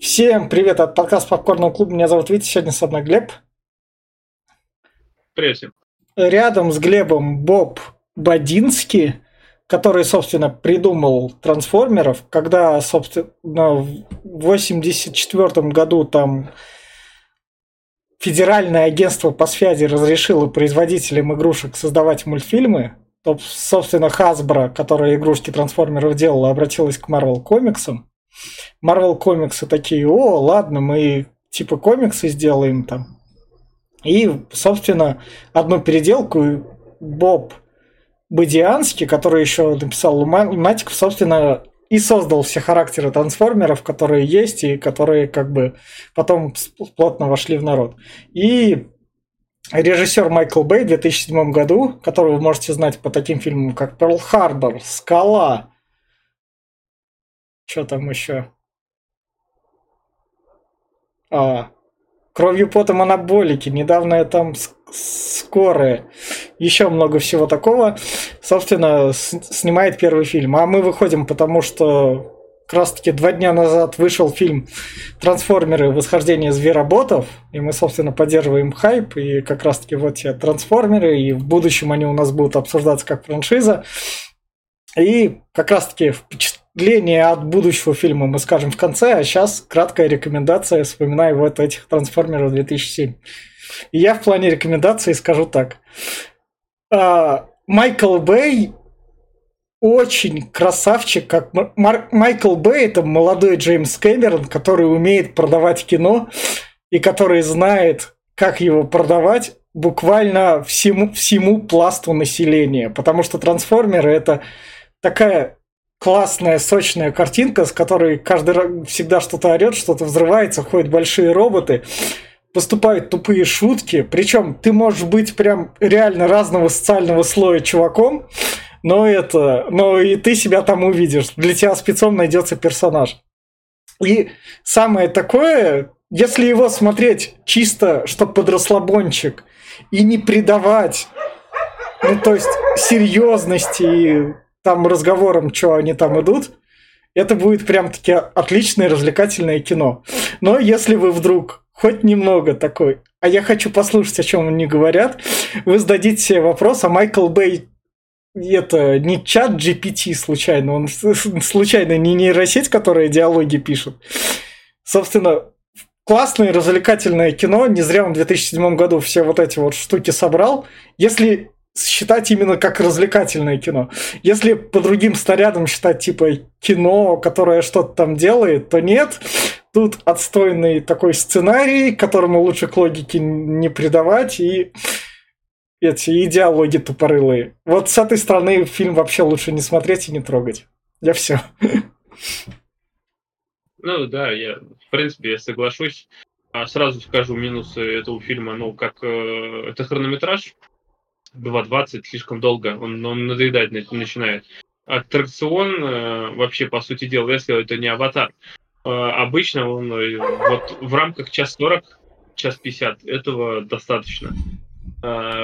Всем привет от подкаста Попкорного клуба. Меня зовут Витя, сегодня со мной Глеб. Привет всем. Рядом с Глебом Боб Бадинский, который, собственно, придумал трансформеров, когда, собственно, в 84 году там Федеральное агентство по связи разрешило производителям игрушек создавать мультфильмы, то, собственно, Hasbro, которая игрушки трансформеров делала, обратилась к Marvel комиксам. Marvel комиксы такие, о, ладно, мы типа комиксы сделаем там. И, собственно, одну переделку Боб Бадианский, который еще написал Лунатик, собственно, и создал все характеры трансформеров, которые есть и которые как бы потом плотно вошли в народ. И режиссер Майкл Бэй в 2007 году, которого вы можете знать по таким фильмам, как Перл Харбор, Скала, что там еще? А, кровью потом анаболики. Недавно я там скорые. Еще много всего такого. Собственно, снимает первый фильм. А мы выходим, потому что как раз таки два дня назад вышел фильм «Трансформеры. Восхождение звероботов», и мы, собственно, поддерживаем хайп, и как раз таки вот те «Трансформеры», и в будущем они у нас будут обсуждаться как франшиза. И как раз таки впечатление от будущего фильма мы скажем в конце, а сейчас краткая рекомендация, вспоминаю вот этих «Трансформеров 2007». И я в плане рекомендаций скажу так. А, Майкл Бэй очень красавчик, как Мар- Майкл Бэй это молодой Джеймс Кэмерон, который умеет продавать кино и который знает, как его продавать буквально всему, всему пласту населения. Потому что трансформеры это такая классная, сочная картинка, с которой каждый раз всегда что-то орет, что-то взрывается, ходят большие роботы, поступают тупые шутки. Причем ты можешь быть прям реально разного социального слоя чуваком, но это, но и ты себя там увидишь. Для тебя спецом найдется персонаж. И самое такое, если его смотреть чисто, чтобы под расслабончик, и не придавать, ну, то есть, серьезности там разговором, что они там идут, это будет прям-таки отличное развлекательное кино. Но если вы вдруг хоть немного такой, а я хочу послушать, о чем они говорят, вы зададите себе вопрос, а Майкл Бэй это не чат GPT случайно, он случайно не нейросеть, которая диалоги пишет. Собственно, классное развлекательное кино, не зря он в 2007 году все вот эти вот штуки собрал. Если считать именно как развлекательное кино. Если по другим снарядам считать типа кино, которое что-то там делает, то нет. Тут отстойный такой сценарий, которому лучше к логике не придавать, и эти идеологи тупорылые. Вот с этой стороны фильм вообще лучше не смотреть и не трогать. Я все. Ну да, я в принципе я соглашусь. А сразу скажу минусы этого фильма, ну как э, это хронометраж, 2.20 слишком долго, он, он надоедать начинает. Аттракцион, э, вообще, по сути дела, если это не аватар, э, обычно он э, вот в рамках час 40, час 50, этого достаточно.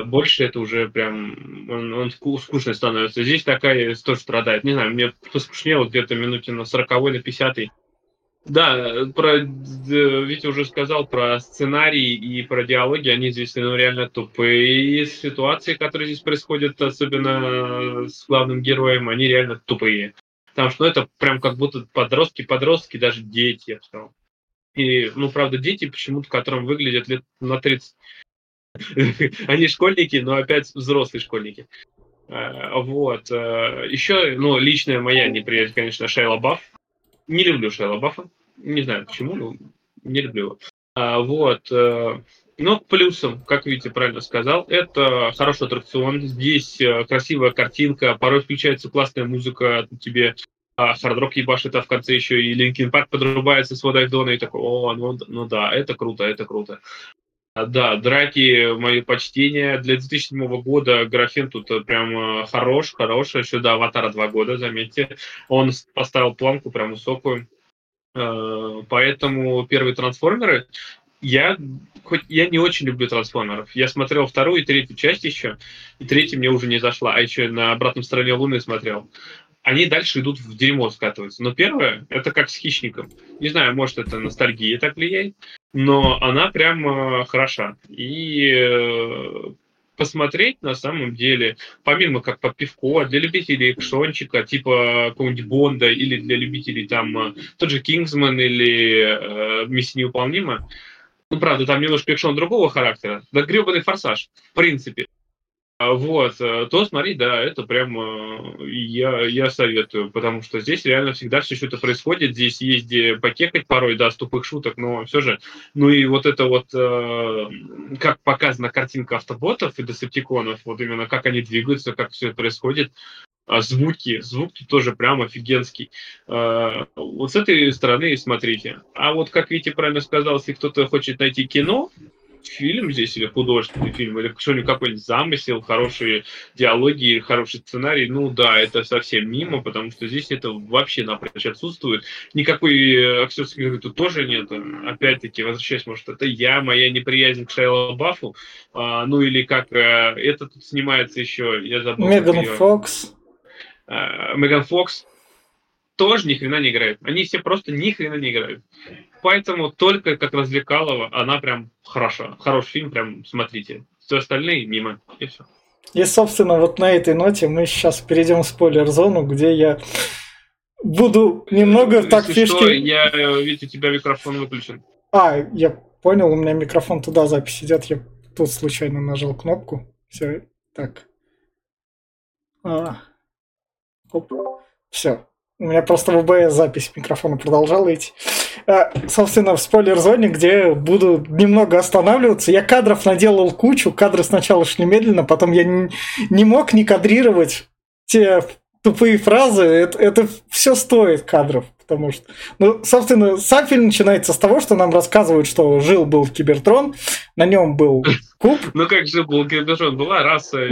Больше это уже прям, он, он скучный становится. Здесь такая тоже страдает. Не знаю, мне поскучнело где-то минуте на 40 на 50 да, про Витя уже сказал про сценарий и про диалоги, они здесь ну, реально тупые. И ситуации, которые здесь происходят, особенно с главным героем, они реально тупые. Потому что ну, это прям как будто подростки, подростки, даже дети. И, ну, правда, дети почему-то, которым выглядят лет на 30. Они школьники, но опять взрослые школьники. А, вот. А, Еще, ну, личная моя неприязнь, конечно, Шейла Бафф не люблю Шайа Лабаффа. Не знаю почему, но не люблю его. А, вот. Э, но к плюсам, как видите, правильно сказал, это хороший аттракцион. Здесь э, красивая картинка, порой включается классная музыка, тебе а хардрок ебашит, а в конце еще и Linkin Park подрубается с What I've Done и такой, о, ну, ну да, это круто, это круто. А, да, драки, мои почтения. Для 2007 года графен тут э, прям э, хорош, хорош. Еще до Аватара два года, заметьте. Он поставил планку прям высокую. Э, поэтому первые трансформеры я хоть я не очень люблю трансформеров. Я смотрел вторую и третью часть еще, и третья мне уже не зашла, а еще на обратной стороне Луны смотрел. они дальше идут в дерьмо скатываются. Но первое, это как с хищником. Не знаю, может, это ностальгия так влияет, но она прям э, хороша. И э, посмотреть на самом деле, помимо как по пивко, для любителей экшончика, типа какого-нибудь Бонда, или для любителей там э, тот же Кингсман или э, Миссия невыполнима, ну, правда, там немножко экшон другого характера, да гребаный форсаж, в принципе. А вот, э, то смотри, да, это прям э, я, я советую, потому что здесь реально всегда все что-то происходит, здесь есть где покекать порой, да, с тупых шуток, но все же, ну и вот это вот, э, как показана картинка автоботов и десептиконов, вот именно как они двигаются, как все это происходит, а звуки, звуки тоже прям офигенский. Вот с этой стороны смотрите. А вот, как Витя правильно сказал, если кто-то хочет найти кино, фильм здесь или художественный фильм, или что-нибудь какой-нибудь замысел, хорошие диалоги, хороший сценарий, ну да, это совсем мимо, потому что здесь это вообще напрочь отсутствует. Никакой э, актерской игры тут тоже нет. Опять-таки, возвращаясь, может, это я, моя неприязнь к Шайла Баффу, а, ну или как э, это тут снимается еще, я забыл. Меган Фокс. А, Меган Фокс тоже ни хрена не играет. Они все просто ни хрена не играют. Поэтому только как развлекалова она прям хороша. Хороший фильм, прям смотрите. Все остальные мимо. И все. И, собственно, вот на этой ноте мы сейчас перейдем в спойлер-зону, где я буду немного Если так что, фишки... Я, видите, у тебя микрофон выключен. А, я понял, у меня микрофон туда запись идет, я тут случайно нажал кнопку. Все, так. А. Оп. Все. У меня просто в ОБС запись микрофона продолжала идти. А, собственно, в спойлер-зоне, где буду немного останавливаться, я кадров наделал кучу. Кадры сначала шли медленно, потом я не, не мог не кадрировать те тупые фразы. Это, это все стоит кадров. Потому что, ну, собственно, сам фильм начинается с того, что нам рассказывают, что жил-был Кибертрон, на нем был куб. Ну как же был Кибертрон? Была раса,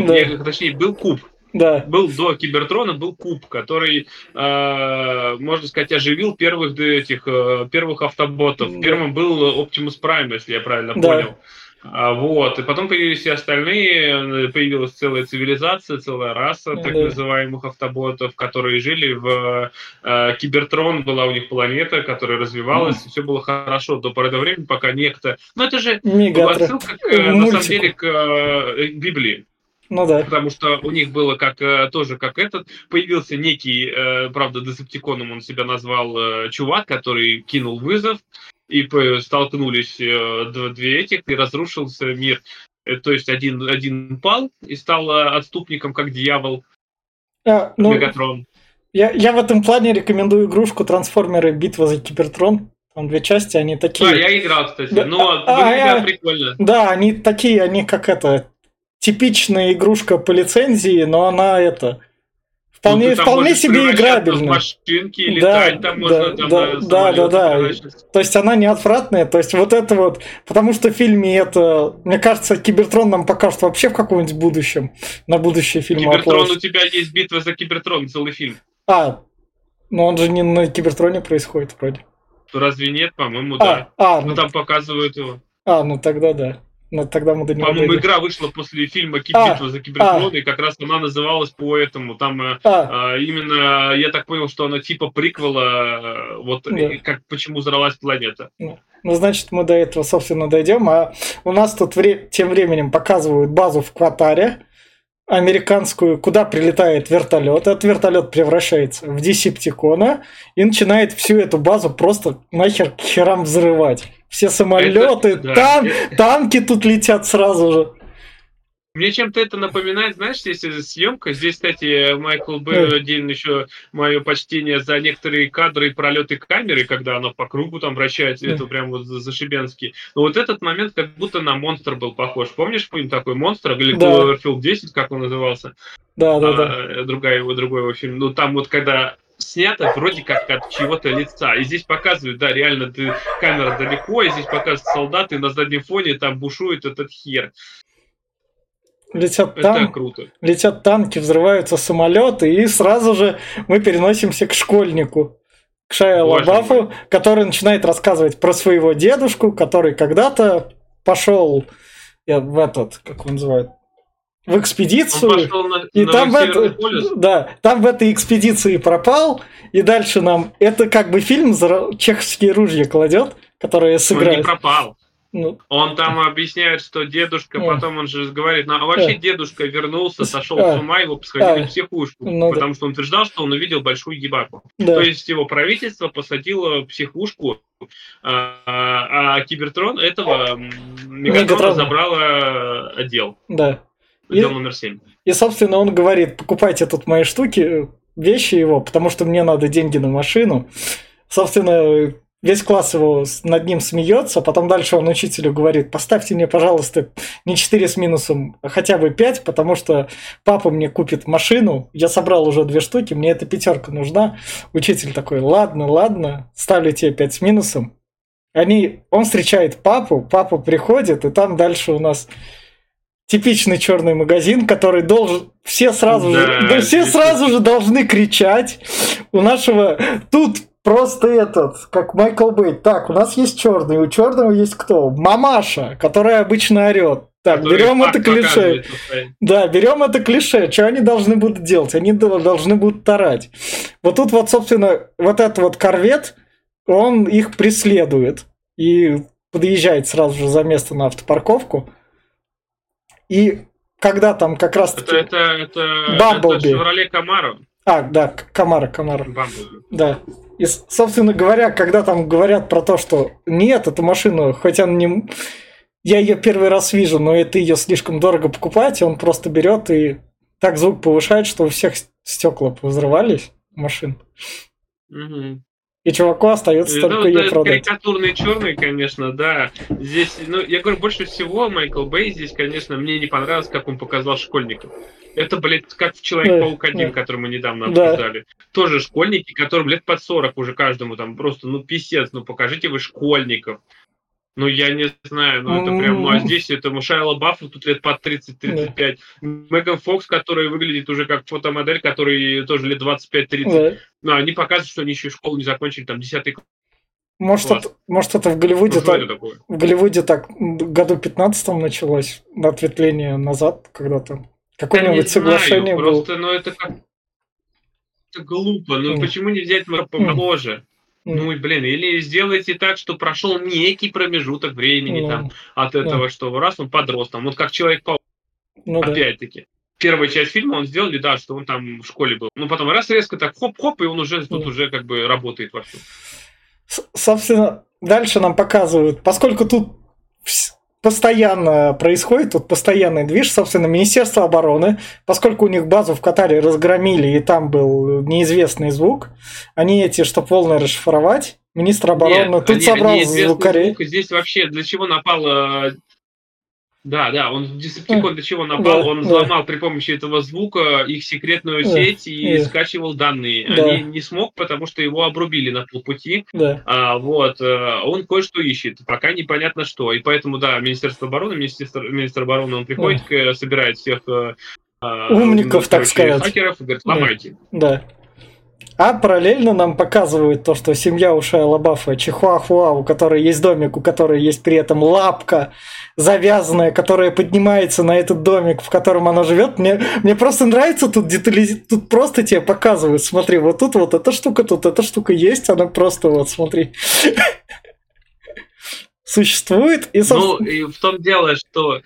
точнее, был куб. Да. Был до Кибертрона, был Куб, который, э, можно сказать, оживил первых этих э, первых автоботов. Да. Первым был Optimus Prime, если я правильно да. понял. А, вот. И потом появились и остальные, появилась целая цивилизация, целая раса так да. называемых автоботов, которые жили в э, Кибертрон, была у них планета, которая развивалась, mm. и все было хорошо до поры до времени, пока некто... Ну, это же отсылка, к, на самом деле, к э, Библии. Ну да. Потому что у них было как э, тоже как этот. Появился некий, э, правда, Десептиконом он себя назвал э, чувак, который кинул вызов, и столкнулись две этих, и разрушился мир. То есть один, один пал и стал отступником, как дьявол. А, ну, Мегатрон. Я, я в этом плане рекомендую игрушку Трансформеры Битва за Кибертрон. Там две части, они такие. Да, я играл, кстати. Да, но а, выглядят а, прикольно. Да, они такие, они как это типичная игрушка по лицензии, но она это вполне, ну, вполне себе играбельная. Машинки, летать, да, там можно, да, там, да, да, да, да. То есть она не отвратная, то есть вот это вот, потому что в фильме это, мне кажется, Кибертрон нам покажут вообще в каком-нибудь будущем, на будущее фильм. Кибертрон, отложит. у тебя есть битва за Кибертрон, целый фильм. А, но он же не на Кибертроне происходит вроде. Разве нет? По-моему, а, да. А, ну, там показывают его. А, ну тогда да. Но тогда мы до него По-моему, игра вышла после фильма «Битва а, за Кибертрон», а, и как раз она называлась по этому. Там э, а, а, именно, я так понял, что она типа приквела, э, вот да. как «Почему взорвалась планета». Ну, ну, значит, мы до этого, собственно, дойдем. А у нас тут вре- тем временем показывают базу в Кватаре, американскую, куда прилетает вертолет. Этот вертолет превращается в Десептикона и начинает всю эту базу просто нахер к херам взрывать. Все самолеты, это, тан, да. танки тут летят сразу же. Мне чем-то это напоминает, знаешь, здесь съемка. Здесь, кстати, Майкл Б. отдельно еще мое почтение за некоторые кадры и пролеты камеры, когда она по кругу там вращается, это прям вот зашибенский. Но вот этот момент как будто на монстр был похож. Помнишь, фильм такой монстр, или да. Cloverfield 10, как он назывался? Да, да, а, да. Другая его, другой его фильм. Ну, там вот когда снято вроде как от чего-то лица. И здесь показывают, да, реально ты, камера далеко, и здесь показывают солдаты, и на заднем фоне там бушует этот хер. Летят, тан... круто. летят танки, взрываются самолеты, и сразу же мы переносимся к школьнику, к Шайа Лабафу, который начинает рассказывать про своего дедушку, который когда-то пошел в этот, как он называет, в экспедицию, на, и на там, в это, да, там в этой экспедиции пропал, и дальше нам это как бы фильм чеховские ружья кладет, которые сыграют. Он не пропал. Ну. Он там объясняет, что дедушка, а. потом он же говорит, ну а вообще а. дедушка вернулся, сошел а. с ума, его посадили а. в психушку, ну, потому да. что он утверждал, что он увидел большую ебаку. Да. То есть его правительство посадило в психушку, а, а Кибертрон этого Мегатрона забрала отдел. Да. Отдел и, номер 7. И, собственно, он говорит, покупайте тут мои штуки, вещи его, потому что мне надо деньги на машину. Собственно, весь класс его над ним смеется, потом дальше он учителю говорит, поставьте мне, пожалуйста, не 4 с минусом, а хотя бы 5, потому что папа мне купит машину, я собрал уже две штуки, мне эта пятерка нужна. Учитель такой, ладно, ладно, ставлю тебе 5 с минусом. Они, он встречает папу, папа приходит, и там дальше у нас типичный черный магазин, который должен все сразу да, же, да, все сразу же должны кричать. У нашего тут просто этот, как Майкл Бэй. Так, у нас есть черный, у черного есть кто? Мамаша, которая обычно орет. Так, Который берем это клише. Да, берем это клише. Что они должны будут делать? Они должны будут тарать. Вот тут вот, собственно, вот этот вот корвет, он их преследует и подъезжает сразу же за место на автопарковку. И когда там как раз. Это, это, это, Бамблби. это Шевроле Камаро. А, да, Камара, Камара. Бамблби. Да. И, собственно говоря, когда там говорят про то, что нет, эту машину, хотя он не... Я ее первый раз вижу, но это ее слишком дорого покупать, и он просто берет и так звук повышает, что у всех стекла взрывались машин. Угу. И чуваку остается ну, только ее да, продать. Карикатурный черный, конечно, да. Здесь, ну, я говорю, больше всего Майкл Бэй здесь, конечно, мне не понравилось, как он показал школьников. Это, блядь, как в Человек-паук 1, да. который мы недавно обсуждали. Да. Тоже школьники, которым лет под 40 уже каждому там просто, ну, писец, ну, покажите вы школьников. Ну, я не знаю, ну, это прям, ну, а здесь это Шайла Баффа, тут лет под 30-35. Да. Меган Фокс, которая выглядит уже как фотомодель, который тоже лет 25-30. Да. Ну, они показывают, что они еще школу не закончили, там, 10 может, это, может, это в Голливуде, ну, так, в Голливуде так году 15 началось, ответвление назад когда-то. Какое-нибудь соглашение знаю, было. Просто, ну, это как это глупо. Ну, mm. почему не взять помоложе? Ну, блин, или сделайте так, что прошел некий промежуток времени mm. там от этого, mm. что раз он подрос, там, вот как Человек-паук. Ну, Опять-таки. Да. Первая часть фильма он сделали, да, что он там в школе был. Ну, потом раз резко так хоп-хоп, и он уже тут уже как бы работает вовсю. Собственно, дальше нам показывают, поскольку тут постоянно происходит, тут постоянный движ, собственно, Министерство обороны, поскольку у них базу в Катаре разгромили, и там был неизвестный звук, они эти, что полное расшифровать, министр обороны Нет, тут собрал звукарей. Звук, здесь вообще для чего напал да, да, он в Десептикон для чего напал? Да, он взломал да. при помощи этого звука их секретную сеть да, и да. скачивал данные. Да. Они не смог, потому что его обрубили на полпути. Да. А, вот, э, он кое-что ищет, пока непонятно что. И поэтому, да, Министерство обороны, министр, министр обороны, он приходит, да. собирает всех э, а, умников, так сказать. Хакеров и говорит, ломайте. Да. А параллельно нам показывают то, что семья у Шайа Лабафа, Чихуахуа, у которой есть домик, у которой есть при этом лапка завязанная, которая поднимается на этот домик, в котором она живет. Мне, мне просто нравится тут детали, тут просто тебе показывают, смотри, вот тут вот эта штука, тут эта штука есть, она просто вот, смотри. Существует. И, собственно... Ну, и в том дело, что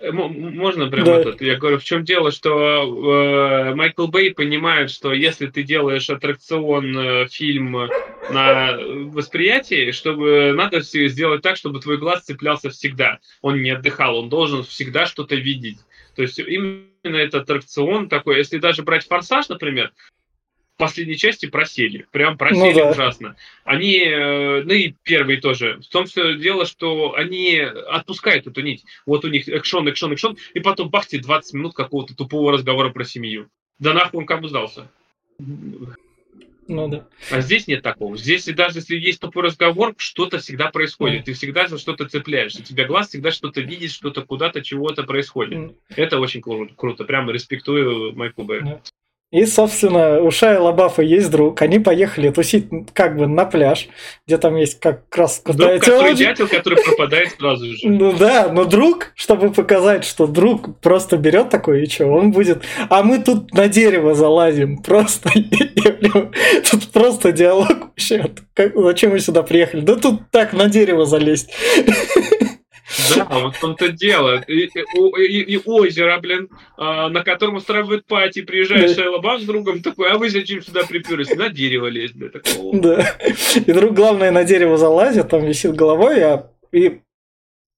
можно прямо да. этот? Я говорю, в чем дело, что э, Майкл Бэй понимает, что если ты делаешь аттракцион, э, фильм на восприятии, чтобы надо все сделать так, чтобы твой глаз цеплялся всегда. Он не отдыхал, он должен всегда что-то видеть. То есть именно этот аттракцион такой, если даже брать форсаж, например, последней части просели. Прям просели ну, да. ужасно. Они, э, ну и первые тоже. В том все дело, что они отпускают эту нить. Вот у них экшон, экшон, экшон, и потом бахте 20 минут какого-то тупого разговора про семью. Да нахуй он кому сдался. Ну да. А здесь нет такого. Здесь даже если есть тупой разговор, что-то всегда происходит. Mm. Ты всегда за что-то цепляешься. У тебя глаз всегда что-то видит, что-то куда-то, чего-то происходит. Mm. Это очень кру- круто. Прямо респектую Бэй. Yeah. И, собственно, у Шая Лабафа есть друг. Они поехали тусить как бы на пляж, где там есть как раз друг, который дятел, который пропадает сразу же. Ну да, но друг, чтобы показать, что друг просто берет такой, и что, он будет... А мы тут на дерево залазим. Просто... Тут просто диалог вообще. Зачем мы сюда приехали? Да тут так, на дерево залезть. Да, вот в том-то дело. И, и, и озеро, блин, а, на котором устраивают пати, приезжает да. Шайла с другом такой, а вы зачем сюда приперлись? На дерево лезть, блин, такого. Да. И друг, главное, на дерево залазит, там висит головой, а и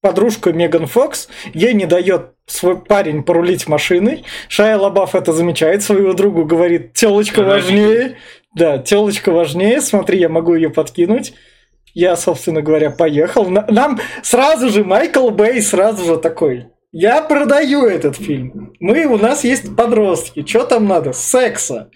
подружка Меган Фокс, ей не дает свой парень порулить машиной. Шая Лабаф это замечает, своего другу говорит, телочка важнее. Да, телочка важнее, смотри, я могу ее подкинуть. Я, собственно говоря, поехал. Нам сразу же Майкл Бэй сразу же такой. Я продаю этот фильм. Мы, у нас есть подростки. Что там надо? Секса.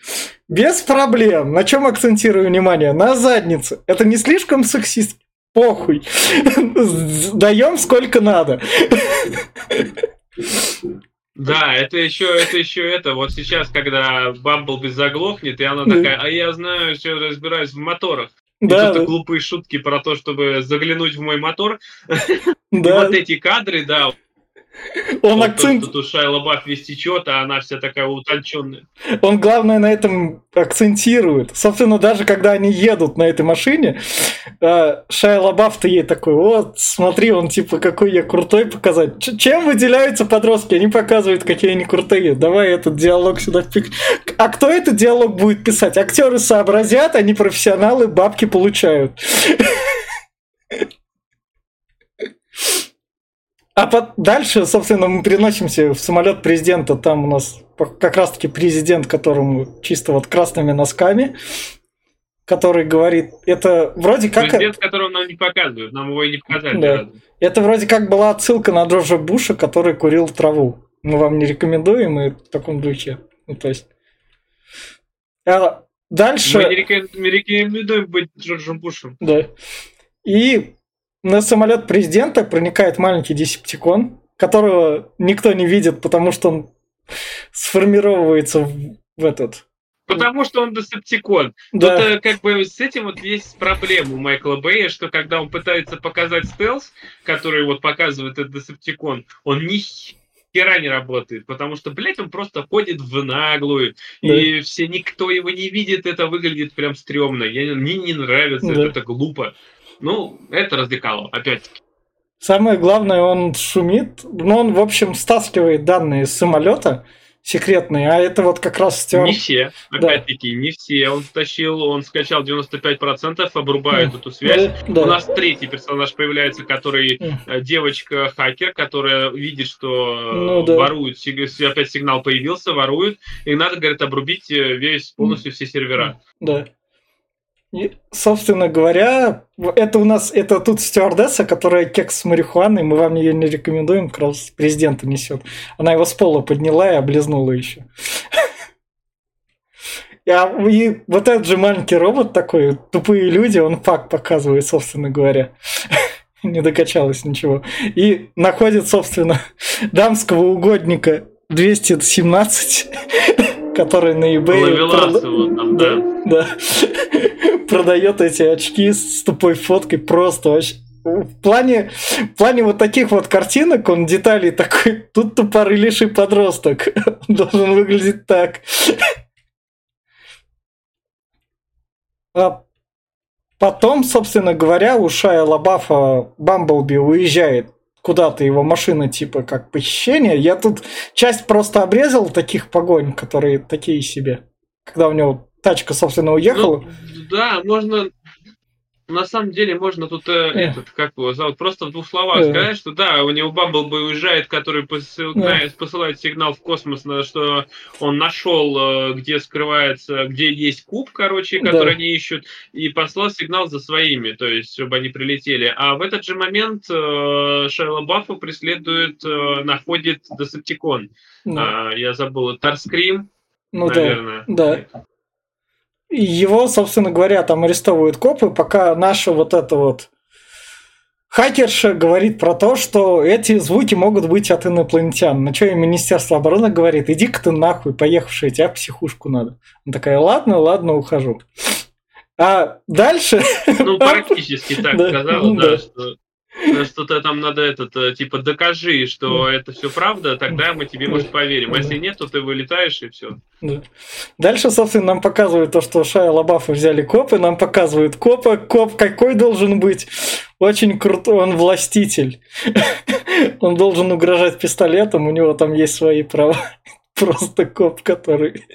Без проблем. На чем акцентирую внимание? На заднице. Это не слишком сексист? Похуй. Даем сколько надо. Да, это еще, это еще это. Вот сейчас, когда Бамблби заглохнет, и она такая, а я знаю, что разбираюсь в моторах. Да, да. глупые шутки про то, чтобы заглянуть в мой мотор. Да. И вот эти кадры, да, он вот акцент... Тут, тут Шайла Баф весь течет, а она вся такая утонченная. Он, главное, на этом акцентирует. Собственно, даже когда они едут на этой машине, э, Шайла Баф-то ей такой, вот, смотри, он типа, какой я крутой показать. Чем выделяются подростки? Они показывают, какие они крутые. Давай этот диалог сюда впик. А кто этот диалог будет писать? Актеры сообразят, они профессионалы, бабки получают. А под... дальше, собственно, мы переносимся в самолет президента. Там у нас как раз-таки президент, которому чисто вот красными носками, который говорит, это вроде как... Президент, которого нам не показывают, нам его и не показали. Да. Это вроде как была отсылка на Джорджа Буша, который курил траву. Мы вам не рекомендуем и в таком духе. Ну, то есть... А дальше... Мы не рекомендуем быть Джорджем Бушем. Да. И на самолет президента проникает маленький десептикон, которого никто не видит, потому что он сформировывается в, в этот Потому что он десептикон. Да. Тут э, как бы с этим вот есть проблема у Майкла Бэя, что когда он пытается показать стелс, который вот показывает этот десептикон, он ни хера не работает, потому что, блядь, он просто ходит в наглую, да. и все, никто его не видит, это выглядит прям стрёмно. Я, мне не нравится, да. это глупо. Ну, это развлекало, опять-таки. Самое главное, он шумит, но он, в общем, стаскивает данные из самолета секретные, а это вот как раз стер... Не все, опять-таки, да. не все. Он стащил, он скачал 95%, обрубает mm. эту связь. Да. У нас третий персонаж появляется, который mm. девочка-хакер, которая видит, что ну, да. воруют, опять сигнал появился, воруют, и надо, говорит, обрубить э, весь, полностью все сервера. Да. И, собственно говоря, это у нас, это тут стюардесса, которая кекс с марихуаной, мы вам ее не рекомендуем, как раз президента несет. Она его с пола подняла и облизнула еще. И вот этот же маленький робот такой, тупые люди, он факт показывает, собственно говоря. Не докачалось ничего. И находит, собственно, дамского угодника 217, который на eBay... Прода... Там, да. да продает эти очки с тупой фоткой просто вообще. В плане, в плане вот таких вот картинок он деталей такой, тут тупорылейший подросток. должен выглядеть так. А потом, собственно говоря, у Шая Лабафа Бамблби уезжает куда-то его машина типа как похищение. Я тут часть просто обрезал таких погонь, которые такие себе. Когда у него тачка, собственно, уехала. Ну, да, можно на самом деле можно тут э, этот, как его зовут, просто в двух словах э. сказать, что да, у него Бамблби уезжает, который посылает, э. посылает сигнал в космос, на, что он нашел, э, где скрывается, где есть куб, короче, который да. они ищут, и послал сигнал за своими, то есть, чтобы они прилетели. А в этот же момент э, Шайла Баффа преследует, э, находит Десептикон. Да. Э, я забыл, Тарскрим, ну, наверное. Да, да его, собственно говоря, там арестовывают копы, пока наша вот эта вот Хакерша говорит про то, что эти звуки могут быть от инопланетян. На что и Министерство обороны говорит, иди-ка ты нахуй, поехавший, тебя психушку надо. Она такая, ладно, ладно, ухожу. А дальше... Ну, практически так сказала, да, что что-то там надо этот, э, типа, докажи, что это все правда, тогда мы тебе, может, поверим. А если нет, то ты вылетаешь и все. Дальше, собственно, нам показывают то, что Шая Лабафа взяли копы, нам показывают копа. Коп какой должен быть? Очень крутой, он властитель. Он должен угрожать пистолетом, у него там есть свои права. Просто коп, который...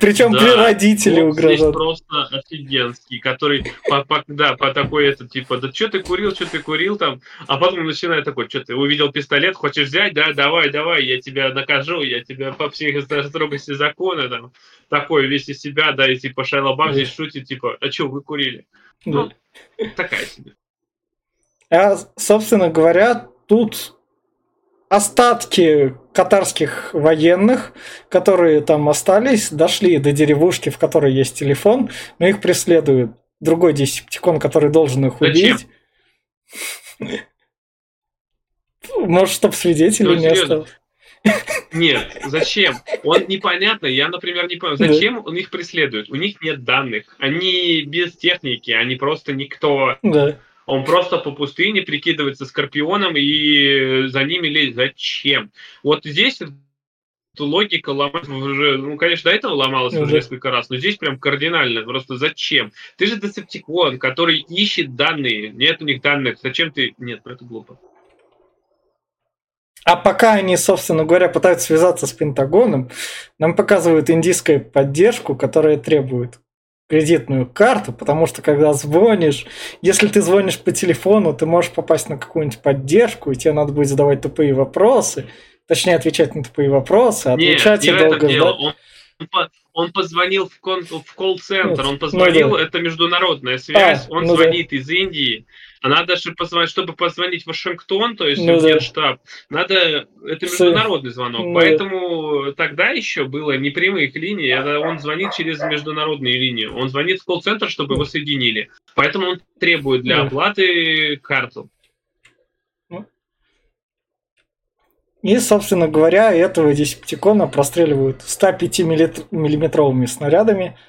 Причем да, при родителе угрожает. просто офигенский, который по, по, да, по такой это типа, да что ты курил, что ты курил там, а потом начинает такой, что ты увидел пистолет, хочешь взять, да, давай, давай, я тебя накажу, я тебя по всей строгости закона там, такой весь из себя, да, и типа Шайла Бам здесь шутит, типа, а что вы курили? Ну, такая себе. А, собственно говоря, тут остатки катарских военных, которые там остались, дошли до деревушки, в которой есть телефон, но их преследует другой десептикон, который должен их убить. Может, чтобы свидетелей ну, не осталось. Нет, зачем? Он непонятно, я, например, не понял, зачем да. он их преследует? У них нет данных, они без техники, они просто никто. Да. Он просто по пустыне прикидывается скорпионом и за ними лезет. Зачем? Вот здесь логика ломается уже, ну, конечно, до этого ломалась уже несколько раз, но здесь прям кардинально. Просто зачем? Ты же десептикон, который ищет данные. Нет у них данных. Зачем ты... Нет, это глупо. А пока они, собственно говоря, пытаются связаться с Пентагоном, нам показывают индийскую поддержку, которая требует кредитную карту, потому что когда звонишь, если ты звонишь по телефону, ты можешь попасть на какую-нибудь поддержку, и тебе надо будет задавать тупые вопросы, точнее отвечать на тупые вопросы, отвечать Нет, и долго ждать. Он, он позвонил в, кон, в колл-центр, он позвонил, ну, да. это международная связь, а, он ну, звонит да. из Индии, а надо же позвонить, чтобы позвонить в Вашингтон, то есть ну, в Генштаб, да. надо, это международный звонок, ну, поэтому да. тогда еще было не прямых линий, это он звонит через международные линии, он звонит в колл-центр, чтобы его соединили, поэтому он требует для да. оплаты карту. Ну. И, собственно говоря, этого десептикона простреливают 105-миллиметровыми снарядами –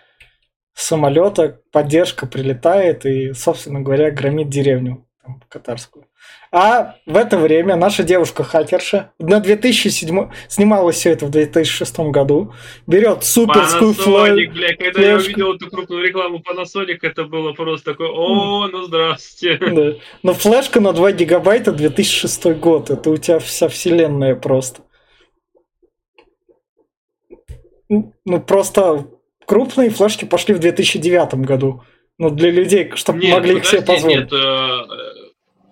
самолета, поддержка прилетает и, собственно говоря, громит деревню там, катарскую. А в это время наша девушка-хакерша на 2007 снимала все это в 2006 году, берет суперскую флешку. бля, когда флешку. я увидел эту крупную рекламу Panasonic, это было просто такое, о, ну здравствуйте. Да. Но флешка на 2 гигабайта 2006 год, это у тебя вся вселенная просто. Ну, просто крупные флешки пошли в 2009 году. Ну, для людей, чтобы нет, могли их себе позволить. Нет, э,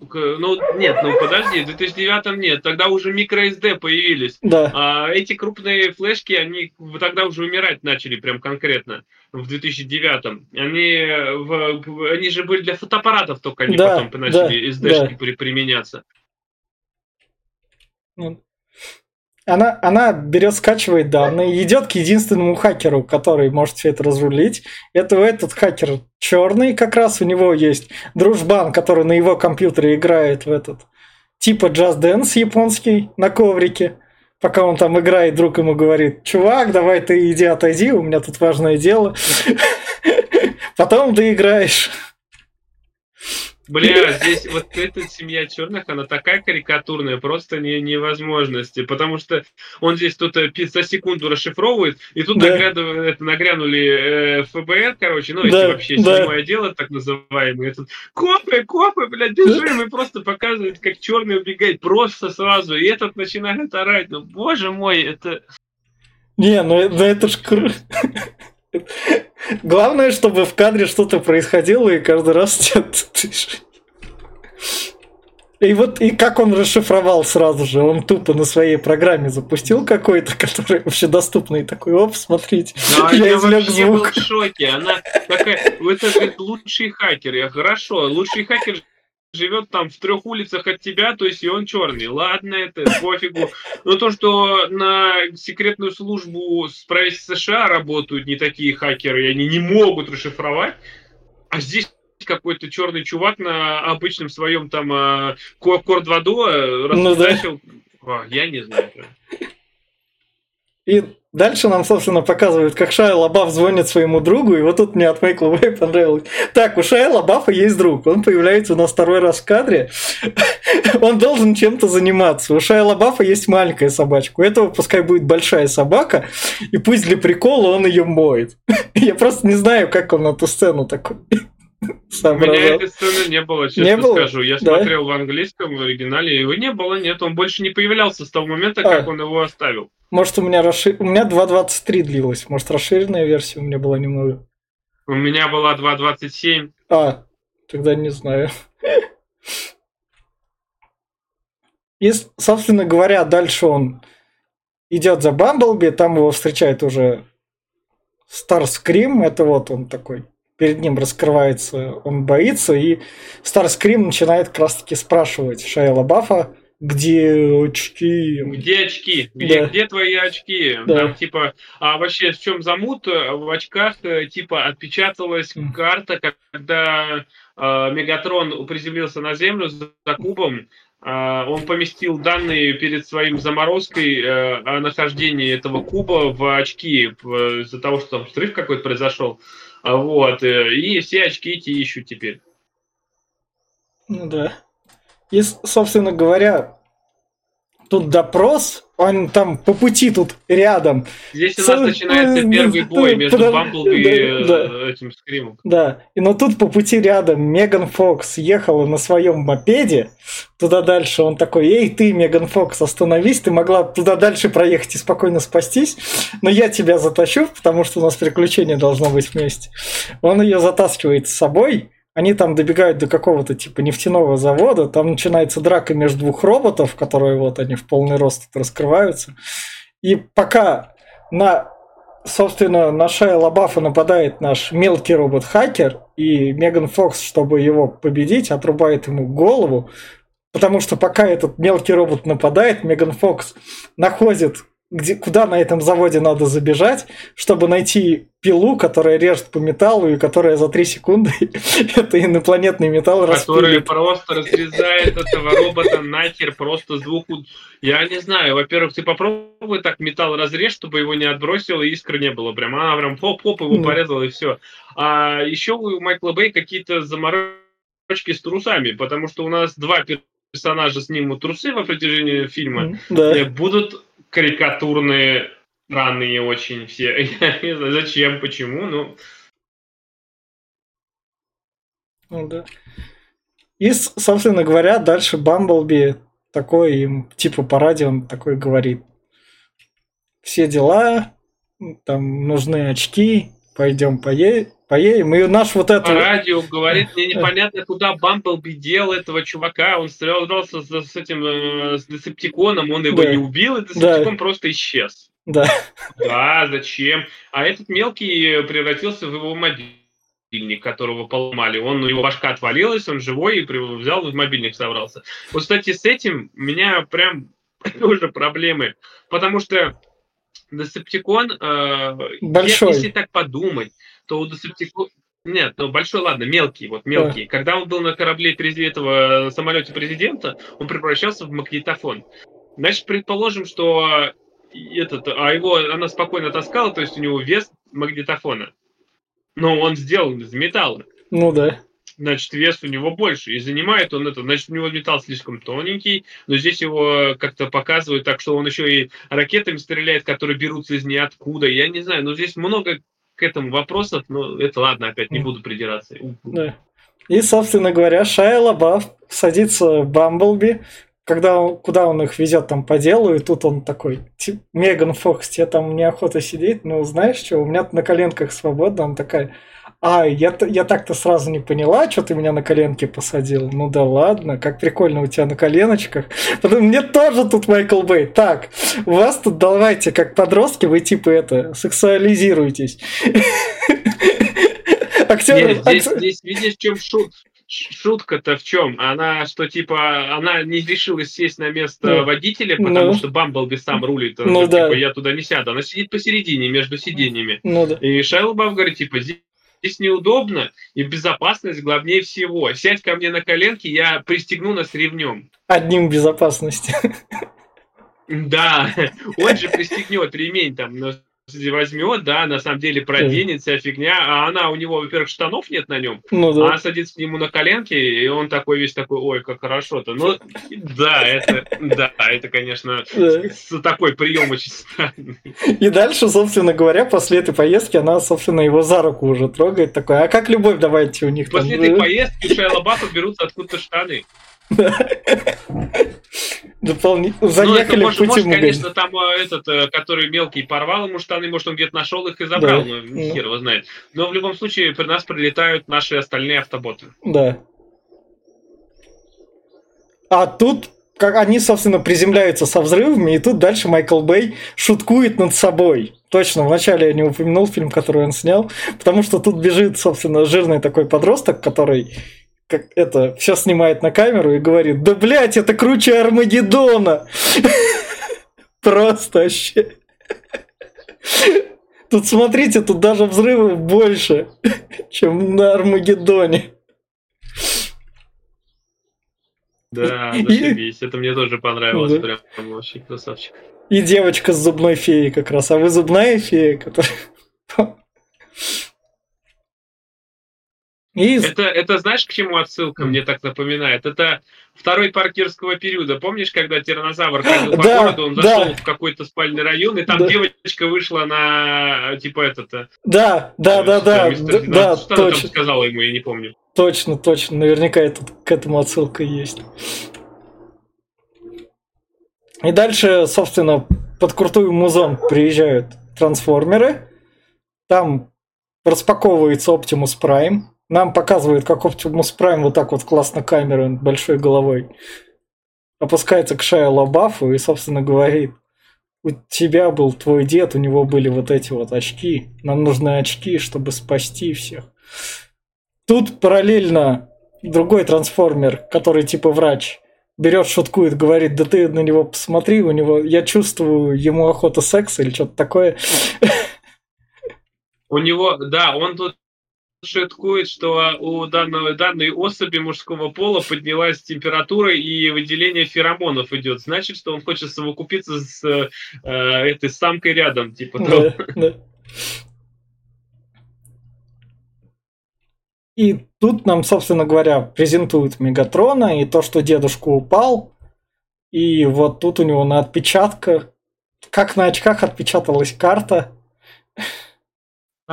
ну, нет, ну подожди, в 2009 нет, тогда уже microSD появились. Да. А эти крупные флешки, они тогда уже умирать начали прям конкретно в 2009. Они, в, они же были для фотоаппаратов только, они да, потом начали да, SD-шки да. применяться. Ну, она, она берет, скачивает данные, идет к единственному хакеру, который может все это разрулить. Это этот хакер черный, как раз у него есть дружбан, который на его компьютере играет в этот типа Just Dance японский на коврике. Пока он там играет, друг ему говорит, чувак, давай ты иди отойди, у меня тут важное дело. Потом ты играешь. Бля, здесь вот эта семья черных, она такая карикатурная, просто не, невозможности, потому что он здесь тут э, за секунду расшифровывает, и тут да. нагряду, это, нагрянули э, ФБР, короче, ну, да, вообще да. седьмое дело, так называемое. Тут, копы, копы, блядь, бежим, и просто показывает, как черный убегает просто сразу, и этот начинает орать, ну, боже мой, это... Не, ну, ну это ж круто. Главное, чтобы в кадре что-то происходило, и каждый раз И вот и как он расшифровал сразу же, он тупо на своей программе запустил какой-то, который вообще доступный, такой, оп, смотрите, да, я, я извлек звук. был в шоке, она такая, это говорит, лучший хакер, я хорошо, лучший хакер живет там в трех улицах от тебя, то есть и он черный. Ладно, это пофигу. Но то, что на секретную службу с правительства США работают не такие хакеры, и они не могут расшифровать, а здесь какой-то черный чувак на обычном своем там э, Кор 2 ну, да. О, я не знаю. И дальше нам, собственно, показывают, как Шайа Лабаф звонит своему другу, и вот тут мне от Майкла Вэй понравилось. Так, у Шайа Лабафа есть друг, он появляется у нас второй раз в кадре, он должен чем-то заниматься. У Шайа Лабафа есть маленькая собачка, у этого пускай будет большая собака, и пусть для прикола он ее моет. Я просто не знаю, как он эту сцену такой у меня этой сцены не было, честно не было? скажу. Я да? смотрел в английском, в оригинале, его не было, нет, он больше не появлялся с того момента, а. как он его оставил. Может, у меня расшир... У меня 2.23 длилась, может, расширенная версия у меня была немного. У меня была 2.27. А, тогда не знаю. И, собственно говоря, дальше он идет за Бамблби, там его встречает уже Старскрим, это вот он такой перед ним раскрывается, он боится, и Старскрим начинает как раз таки спрашивать Шайла Баффа, где очки? Где очки? Где, да. где твои очки? Да. Там типа, а вообще в чем замут? В очках э, типа отпечаталась карта, когда э, Мегатрон приземлился на Землю за кубом. Э, он поместил данные перед своим заморозкой э, о нахождении этого куба в очки из-за того, что там срыв какой-то произошел. Вот. Э, и все очки эти ищут теперь. Ну да. И, собственно говоря, тут допрос, он там по пути тут рядом. Здесь у нас начинается первый бой между Бамблби и. Э, этим Скримом. Да, и но тут по пути рядом Меган Фокс ехала на своем мопеде туда дальше. Он такой, эй, ты, Меган Фокс, остановись, ты могла туда дальше проехать и спокойно спастись, но я тебя затащу, потому что у нас приключение должно быть вместе. Он ее затаскивает с собой, они там добегают до какого-то типа нефтяного завода, там начинается драка между двух роботов, которые вот они в полный рост раскрываются. И пока на, собственно, на Шая Лабафа нападает наш мелкий робот-хакер, и Меган Фокс, чтобы его победить, отрубает ему голову, потому что пока этот мелкий робот нападает, Меган Фокс находит где, куда на этом заводе надо забежать, чтобы найти пилу, которая режет по металлу и которая за 3 секунды это инопланетный металл Который просто разрезает этого робота нахер просто звуку. Я не знаю, во-первых, ты попробуй так металл разрежь, чтобы его не отбросило и искры не было. Прям она прям хоп-хоп его порезала и все. А еще у Майкла Бэй какие-то заморочки с трусами, потому что у нас два персонажа снимут трусы во протяжении фильма. Да. Будут карикатурные, странные очень все. Я не знаю, зачем, почему, ну... Ну да. И, собственно говоря, дальше Бамблби такой им, типа по радио он такой говорит. Все дела, там нужны очки, пойдем поедем поедем. И наш вот это... По радио говорит, мне непонятно, куда Бамблби дел этого чувака. Он стрелялся с, с этим э, с Десептиконом, он его да. не убил, и Десептикон да. просто исчез. Да. Да, зачем? А этот мелкий превратился в его мобильник которого поломали. Он, у него башка отвалилась, он живой и взял в мобильник собрался. Вот, кстати, с этим у меня прям тоже проблемы. Потому что Десептикон, э, Большой. если так подумать, то у Десептикона... Нет, ну большой, ладно, мелкий, вот мелкий. Да. Когда он был на корабле этого самолете президента, он превращался в магнитофон. Значит, предположим, что этот, а его она спокойно таскала, то есть у него вес магнитофона. Но он сделан из металла. Ну да. Значит, вес у него больше. И занимает он это. Значит, у него металл слишком тоненький. Но здесь его как-то показывают так, что он еще и ракетами стреляет, которые берутся из ниоткуда. Я не знаю, но здесь много к этому вопросов, но это ладно, опять не буду придираться. Да. И, собственно говоря, Шайа Лабаф садится в Бамблби, когда он, куда он их везет там по делу, и тут он такой, Меган Фокс, тебе там неохота сидеть, ну знаешь что, у меня на коленках свободно, он такая, а, я, я так-то сразу не поняла, что ты меня на коленки посадил. Ну да ладно, как прикольно у тебя на коленочках. Потом, мне тоже тут Майкл Бэй. Так, у вас тут давайте, как подростки, вы типа это, сексуализируетесь. Актеры... здесь, здесь видишь, чем шут, шутка-то в чем? Она, что типа, она не решилась сесть на место ну, водителя, потому ну, что Бамблби сам рулит. ну, да. типа, я туда не сяду. Она сидит посередине, между сиденьями. Ну, да. И Шайло Бафф говорит, типа, здесь неудобно, и безопасность главнее всего. Сядь ко мне на коленки, я пристегну нас ремнем. Одним безопасности. Да, он же пристегнет ремень там возьмет, да, на самом деле проденет, вся фигня, а она, у него, во-первых, штанов нет на нем, ну, да. она садится к нему на коленки, и он такой весь такой, ой, как хорошо-то. Ну, да, это, да, это, конечно, такой прием очень странный. И дальше, собственно говоря, после этой поездки она, собственно, его за руку уже трогает, такой, а как любовь давайте у них После этой поездки Шайла Баффа берутся откуда-то штаны. Дополнительно. Заехали ну, может, конечно, там э, этот, э, который мелкий, порвал ему штаны, может, он где-то нашел их и забрал, да. ну, хер его знает. Но в любом случае при нас прилетают наши остальные автоботы. Да. А тут как они, собственно, приземляются со взрывами, и тут дальше Майкл Бэй шуткует над собой. Точно, вначале я не упомянул фильм, который он снял, потому что тут бежит, собственно, жирный такой подросток, который как это, все снимает на камеру и говорит, да блять, это круче Армагеддона. Просто вообще. Тут смотрите, тут даже взрывов больше, чем на Армагеддоне. Да, зашибись. Это мне тоже понравилось. Да. Прям вообще красавчик. И девочка с зубной феей как раз. А вы зубная фея, которая... И... Это, это знаешь, к чему отсылка мне так напоминает? Это второй паркирского периода. Помнишь, когда тиранозавр ходил по да, городу, он зашел да. в какой-то спальный район, и там да. девочка вышла на типа этот. Э, да, да, да, да, мистер, да, да, что точно. там сказала ему, я не помню. Точно, точно. Наверняка это, к этому отсылка есть. И дальше, собственно, под крутую музон приезжают трансформеры. Там распаковывается Optimus Prime. Нам показывают, как Optimus Prime вот так вот классно камерой большой головой опускается к Шая Лабафу и, собственно, говорит, у тебя был твой дед, у него были вот эти вот очки. Нам нужны очки, чтобы спасти всех. Тут параллельно другой трансформер, который типа врач, берет, шуткует, говорит, да ты на него посмотри, у него, я чувствую, ему охота секса или что-то такое. У него, да, он тут шуткует, что у данного, данной особи мужского пола поднялась температура и выделение феромонов идет. Значит, что он хочет совокупиться с э, этой самкой рядом. Типа да, да. И тут нам, собственно говоря, презентуют Мегатрона и то, что дедушка упал. И вот тут у него на отпечатках, как на очках отпечаталась карта.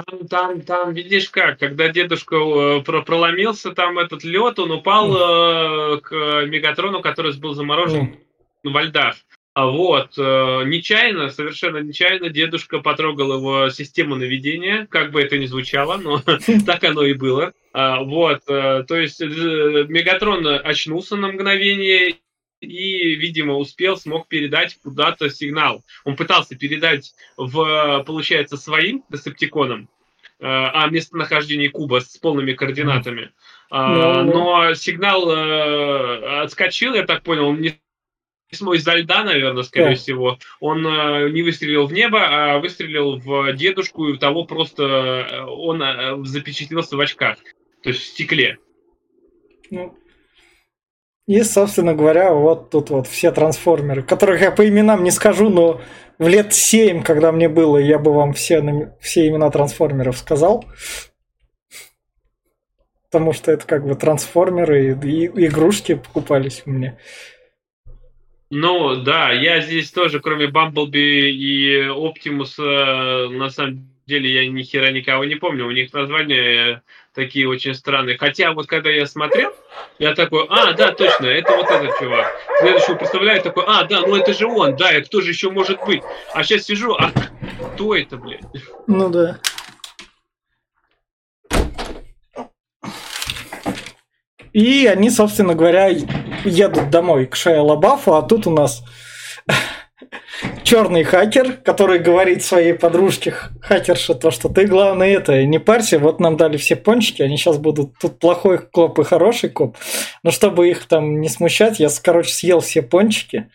Там, там, там, видишь как, когда дедушка э, проломился, там этот лед, он упал э, к Мегатрону, который был заморожен mm. во льдах. А вот, э, нечаянно, совершенно нечаянно, дедушка потрогал его систему наведения, как бы это ни звучало, но так оно и было. А, вот, э, то есть э, Мегатрон очнулся на мгновение и, видимо, успел, смог передать куда-то сигнал. Он пытался передать в, получается, своим десептиконам э, о местонахождении куба с полными координатами. Mm-hmm. Но сигнал э, отскочил, я так понял, он не из-за льда, наверное, скорее yeah. всего, он э, не выстрелил в небо, а выстрелил в дедушку, и того просто э, он э, запечатлелся в очках, то есть в стекле. Ну, и, собственно говоря, вот тут вот все трансформеры, которых я по именам не скажу, но в лет 7, когда мне было, я бы вам все, все имена трансформеров сказал. Потому что это как бы трансформеры и, и игрушки покупались у меня. Ну, да, я здесь тоже, кроме Бамблби и Оптимуса, на самом деле я ни хера никого не помню. У них названия такие очень странные. Хотя вот когда я смотрел, я такой, а, да, точно, это вот этот чувак. Следующего представляю, такой, а, да, ну это же он, да, и кто же еще может быть? А сейчас сижу, а кто это, блядь? Ну да. И они, собственно говоря, едут домой к Шея Лабафу, а тут у нас черный хакер, который говорит своей подружке хакерше то, что ты главное это, не парься, вот нам дали все пончики, они сейчас будут тут плохой коп и хороший коп. Но чтобы их там не смущать, я, короче, съел все пончики,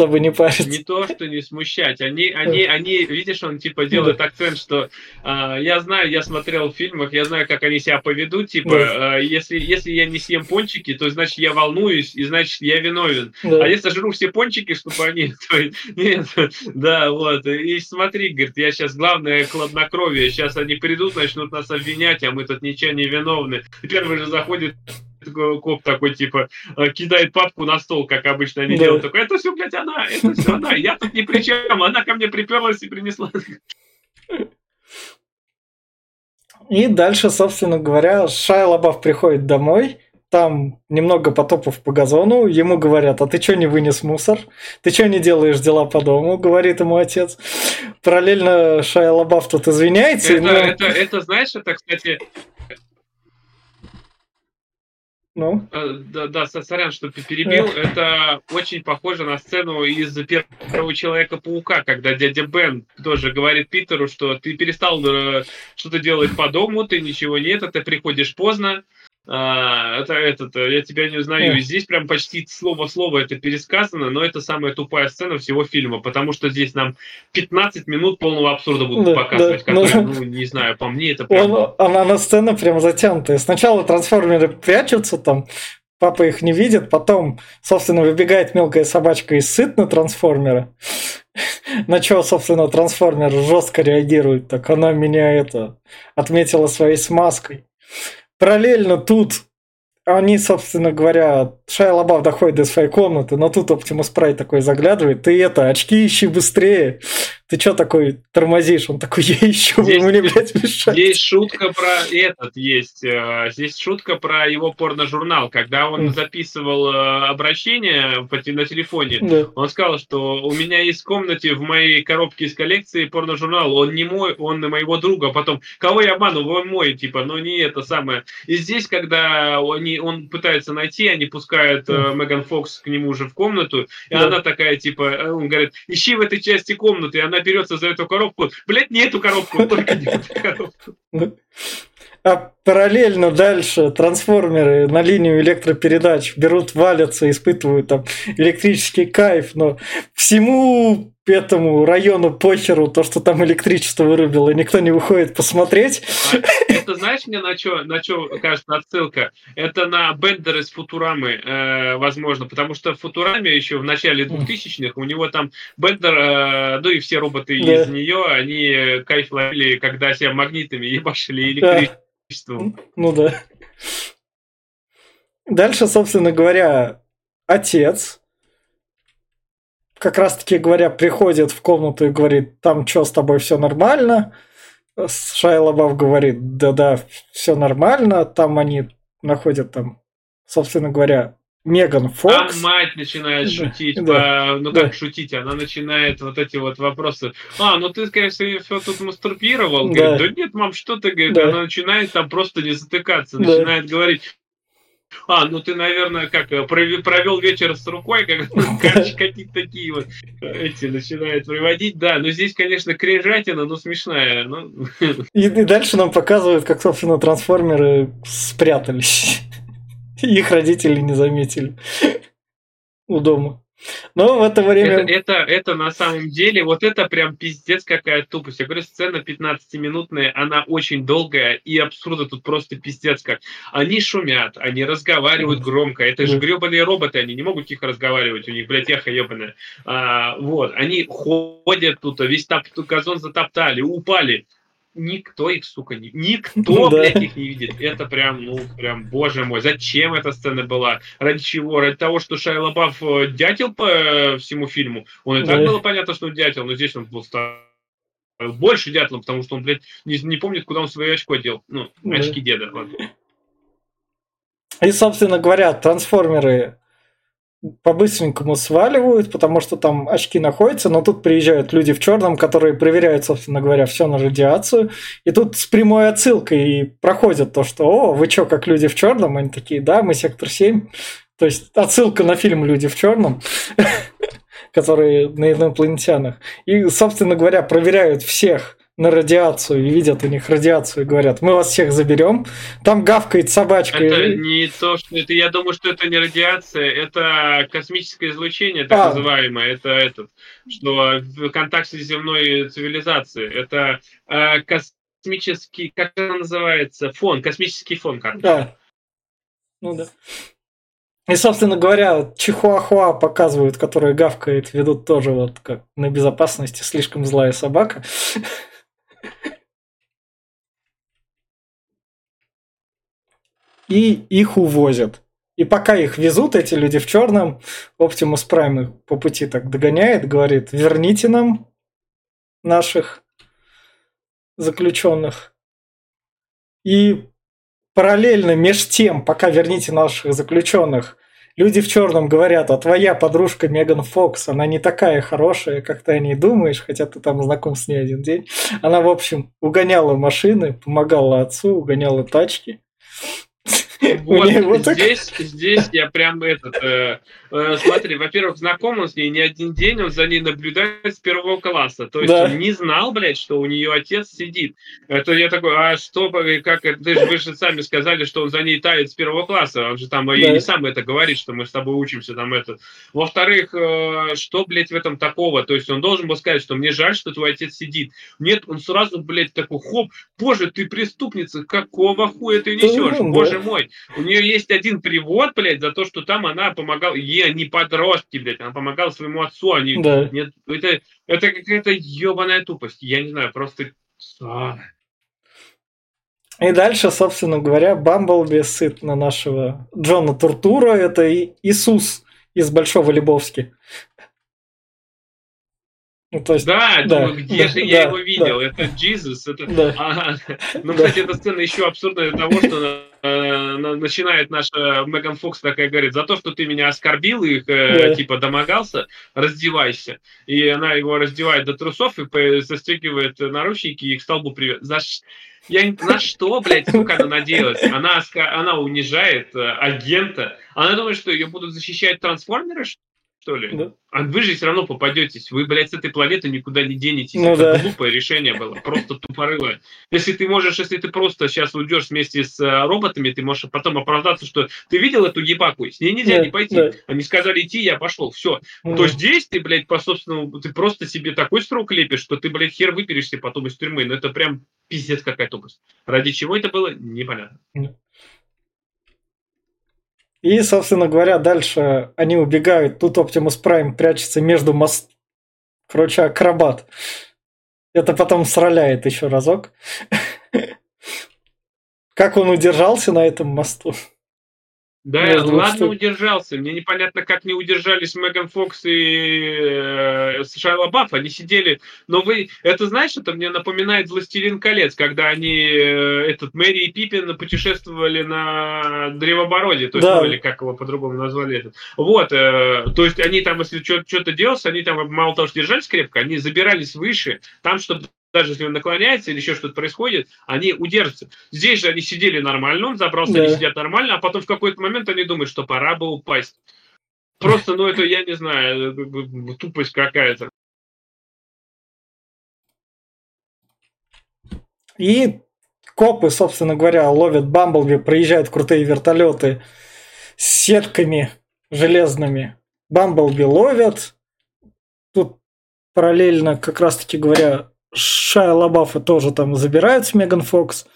чтобы не париться. Не то, что не смущать. Они, они, они, видишь, он типа делает акцент, что э, я знаю, я смотрел в фильмах, я знаю, как они себя поведут, типа, да. э, если, если я не съем пончики, то значит я волнуюсь, и значит я виновен. Да. А если жру все пончики, чтобы они... То, нет, да, вот. И смотри, говорит, я сейчас главное хладнокровие, сейчас они придут, начнут нас обвинять, а мы тут ничего не виновны. Первый же заходит коп такой, типа, э, кидает папку на стол, как обычно они да. делают. Такой, это все, блядь, она, это все она, я тут ни при чем, она ко мне приперлась и принесла. И дальше, собственно говоря, Шай Лабаф приходит домой, там немного потопов по газону, ему говорят, а ты что не вынес мусор? Ты что не делаешь дела по дому? Говорит ему отец. Параллельно Лабаф тут извиняется. Это, но... это, это, знаешь, это, кстати, ну? Э, да, да, сорян, что перебил. Это очень похоже на сцену из первого Человека-паука, когда дядя Бен тоже говорит Питеру, что ты перестал э, что-то делать по дому, ты ничего нет, ты приходишь поздно, а, это этот, я тебя не узнаю. И здесь прям почти слово в слово это пересказано, но это самая тупая сцена всего фильма, потому что здесь нам 15 минут полного абсурда будут да, показывать, да, которые, ну, ну, не знаю, по мне это прям... Он, она на сцена прям затянутая. Сначала трансформеры прячутся там, папа их не видит, потом, собственно, выбегает мелкая собачка и сыт на трансформера. На что, собственно, трансформер жестко реагирует. Так она меня это отметила своей смазкой параллельно тут они, собственно говоря, Шайя Лабаф доходит до своей комнаты, но тут Оптимус Прайд такой заглядывает, ты это, очки ищи быстрее ты что такой тормозишь? Он такой, я ищу, здесь, вы мне, блядь, мешаете. Здесь шутка про этот есть. Э, здесь шутка про его порно-журнал. Когда он записывал э, обращение на телефоне, да. он сказал, что у меня есть в комнате в моей коробке из коллекции порно-журнал. Он не мой, он на моего друга. Потом, кого я обманул? Он мой, типа, но не это самое. И здесь, когда они, он пытается найти, они пускают э, Меган Фокс к нему уже в комнату, и да. она такая, типа, он говорит, ищи в этой части комнаты, и она берется за эту коробку. Блять, не эту коробку, только не эту коробку. А параллельно дальше трансформеры на линию электропередач берут, валятся, испытывают там электрический кайф, но всему этому району похеру, то, что там электричество вырубило, никто не выходит посмотреть. Это знаешь мне на что, на что кажется отсылка? Это на Бендер из Футурамы, э, возможно, потому что в Футураме еще в начале 2000-х у него там Бендер, э, ну и все роботы да. из нее, они кайф ловили, когда себя магнитами ебашили электричеством. Да. Ну да. Дальше, собственно говоря, отец как раз-таки говоря, приходит в комнату и говорит, там что, с тобой все нормально? Шайя Лабаф говорит, да-да, все нормально. Там они находят там, собственно говоря, Меган Фокс. Там мать начинает шутить, да, по, ну как да. шутить, она начинает вот эти вот вопросы. А, ну ты, конечно, все тут мастурбировал. Да. Говорит, да нет, мам, что ты, говорит, да. она начинает там просто не затыкаться, да. начинает говорить, а, ну ты, наверное, как э, провел вечер с рукой, как какие-то такие вот эти начинают приводить. Да, но здесь, конечно, крежатина, но смешная. Но... И, и дальше нам показывают, как, собственно, трансформеры спрятались. Их родители не заметили у дома. Но в это время... Это, это, это на самом деле, вот это прям пиздец какая тупость. Я говорю, сцена 15-минутная, она очень долгая, и абсурда тут просто пиздец как. Они шумят, они разговаривают громко. Это же гребаные роботы, они не могут тихо разговаривать, у них, блядь, эхо ебаное. А, вот, они ходят тут, весь топ, газон затоптали, упали никто их, сука, не... никто, да. блядь, их не видит. Это прям, ну, прям, боже мой, зачем эта сцена была? Ради чего? Ради того, что Шайя Лабаф э, дятел по э, всему фильму? Он и да. так было понятно, что он дятел, но здесь он был больше дятлом, потому что он, блядь, не, не помнит, куда он свои очко дел. Ну, да. очки деда, ладно. И, собственно говоря, трансформеры по-быстренькому сваливают, потому что там очки находятся, но тут приезжают люди в черном, которые проверяют, собственно говоря, все на радиацию. И тут с прямой отсылкой и проходят то, что «О, вы что, как люди в черном?» Они такие «Да, мы сектор 7». То есть отсылка на фильм «Люди в черном», которые на инопланетянах. И, собственно говоря, проверяют всех на радиацию, и видят у них радиацию, и говорят, мы вас всех заберем. Там гавкает собачка. Это и... не то, что это, я думаю, что это не радиация, это космическое излучение, так А. называемое. Это этот, что в контакте с земной цивилизацией. Это э, космический, как это называется, фон, космический фон, как Да. Ну да. И, собственно говоря, Чихуахуа показывают, который гавкает, ведут тоже вот как на безопасности слишком злая собака. И их увозят. И пока их везут, эти люди в черном, Оптимус Прайм их по пути так догоняет, говорит, верните нам наших заключенных. И параллельно меж тем, пока верните наших заключенных, люди в черном говорят, а твоя подружка Меган Фокс, она не такая хорошая, как ты о ней думаешь, хотя ты там знаком с ней один день. Она, в общем, угоняла машины, помогала отцу, угоняла тачки. Вот здесь, здесь я прям этот, э, смотри, во-первых, знаком он с ней не один день, он за ней наблюдает с первого класса. То есть Да. он не знал, блядь, что у нее отец сидит. Это я такой, а что, как ты же, вы же сами сказали, что он за ней тает с первого класса. Он же там и Да. не сам это говорит, что мы с тобой учимся там это. Во-вторых, э, что, блядь, в этом такого? То есть он должен был сказать, что мне жаль, что твой отец сидит. Нет, он сразу, блядь, такой, хоп, боже, ты преступница, какого хуя ты несешь? Боже мой. У нее есть один привод, блядь, за то, что там она помогала, ей не подростки, блядь, она помогала своему отцу, они... Да. Нет, это, это какая-то ебаная тупость. Я не знаю, просто... А. И дальше, собственно говоря, Бамблби сыт на нашего Джона Туртура. Это и Иисус из Большого Лебовски. Ну, то есть, Да, Да, думаю, где да, же я да, его видел? Это Джизус. Это... да, Ага. Ну, Да. кстати, эта сцена еще абсурдная для того, что начинает наша Меган Фокс такая говорит, за то, что ты меня оскорбил и э, Да. типа домогался, раздевайся. И она его раздевает до трусов и застегивает наручники и к столбу привет. За я на что, блядь, сука, она надеялась? Она, она унижает э, агента. Она думает, что ее будут защищать трансформеры, что ли? да. А вы же все равно попадетесь. Вы, блядь, с этой планеты никуда не денетесь. Ну Это да. глупое решение было. Просто тупорылое. Если ты можешь, если ты просто сейчас уйдешь вместе с э, роботами, ты можешь потом оправдаться, что ты видел эту ебаку, с ней нельзя Да, не пойти. да. Они сказали идти, я пошел. Все. Ну, То здесь ты, блядь, по собственному, ты просто себе такой срок лепишь, что ты, блядь, хер выберешься потом из тюрьмы. Ну это прям пиздец какая тупость. Ради чего это было, непонятно. И, собственно говоря, дальше они убегают. Тут Оптимус Прайм прячется между мост... Короче, акробат. Это потом сраляет еще разок. Как он удержался на этом мосту? Да, Между двух ладно, штук. удержался. Мне непонятно, как не удержались Меган Фокс и э, Шайла Бафф. Они сидели. Но вы, это знаешь, это мне напоминает «Властелин колец», когда они, э, этот, Мэри и Пиппин путешествовали на Древобороде. То есть, Да. ну, или как его по-другому назвали. Этот. Вот, э, то есть они там, если что-то делалось, они там мало того, что держались крепко, они забирались выше, там, чтобы даже если он наклоняется или еще что-то происходит, они удержатся. Здесь же они сидели нормально, он забрался, Да. они сидят нормально, а потом в какой-то момент они думают, что пора бы упасть. Просто, ну это, я не знаю, э, тупость какая-то. И копы, собственно говоря, ловят Бамблби, проезжают крутые вертолеты с сетками железными. Бамблби ловят. Тут параллельно, как раз-таки говоря, Шая Лабафа тоже там забирают с Меган Фокс.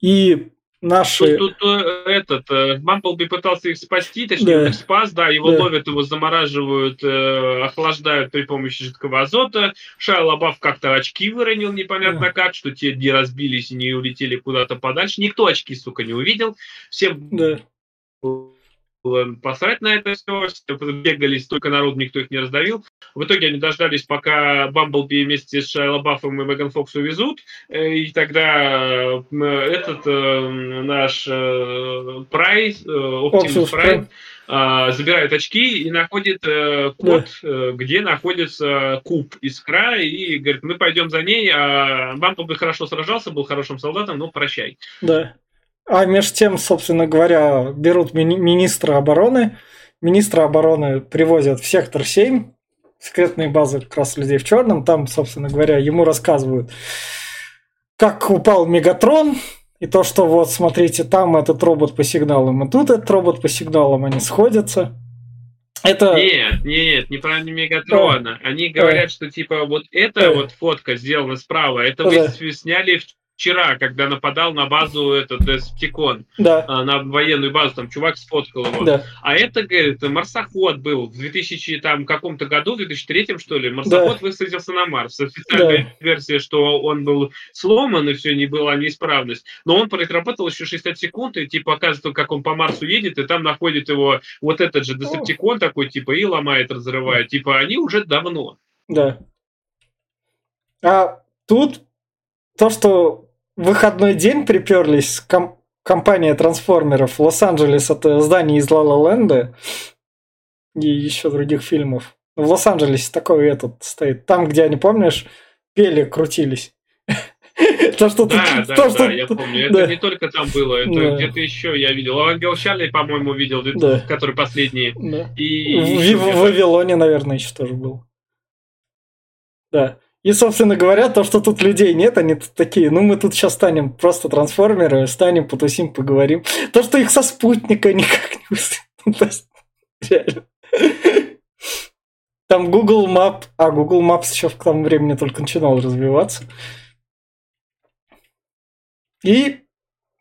И наши... Тут, тут, э, этот, э, Бамблби пытался их спасти, точнее, Да. их спас, да, его Да. ловят, его замораживают, э, охлаждают при помощи жидкого азота. Шайа Лабаф как-то очки выронил, непонятно как, что те не разбились и не улетели куда-то подальше. Никто очки, сука, не увидел. Всем Да, было посрать на это все, бегали столько народу, никто их не раздавил. В итоге они дождались, пока Бамблби вместе с Шайла Баффом и Меган Фокс увезут, э, и тогда этот э, наш э, Прайс, Оптимус Прайм, э, забирает очки и находит код, э, где находится куб искра, и говорит, мы пойдем за ней, а Бамблби хорошо сражался, был хорошим солдатом, но прощай. да. А между тем, собственно говоря, берут мини- министра обороны. Министра обороны привозят в сектор 7, секретные базы как раз людей в черном. Там, собственно говоря, ему рассказывают. как упал Мегатрон, и то, что вот, смотрите, там этот робот по сигналам, и тут этот робот по сигналам, они сходятся. Это... Нет, нет, не про Мегатрона. А, они говорят, а. что типа вот эта а. вот фотка сделана справа, это вы сняли вчера, когда нападал на базу этот Десептикон, да. А, на военную базу, там чувак сфоткал его. Да. А это, говорит, марсоход был в 2000 там каком-то году, в 2003 что ли, марсоход да. высадился на Марс. Официальная да. версия, что он был сломан и все, не была неисправность. Но он проработал еще 60 секунд и типа показывает, как он по Марсу едет, и там находит его вот этот же Десептикон такой, типа, и ломает, разрывает. Типа, они уже давно. Да. А тут то, что в выходной день приперлись ком- компания трансформеров в Лос-Анджелес, это здание из Ла Ленда и еще других фильмов. В Лос-Анджелесе такой этот стоит. Там, где они, помнишь, пели, крутились. То, что да, ты, да, то, да, что... я помню. Это да. не только там было, это да. где-то еще я видел. Ангел Чарли, по-моему, видел, да. который последний. Да. И, в, и в Вавилоне, наверное, еще тоже был. Да. И, собственно говоря, то, что тут людей нет, они тут такие, ну мы тут сейчас станем просто трансформеры, станем, потусим, поговорим. То, что их со спутника никак не. Там Google Map, а Google Maps еще в том времени только начинал развиваться. И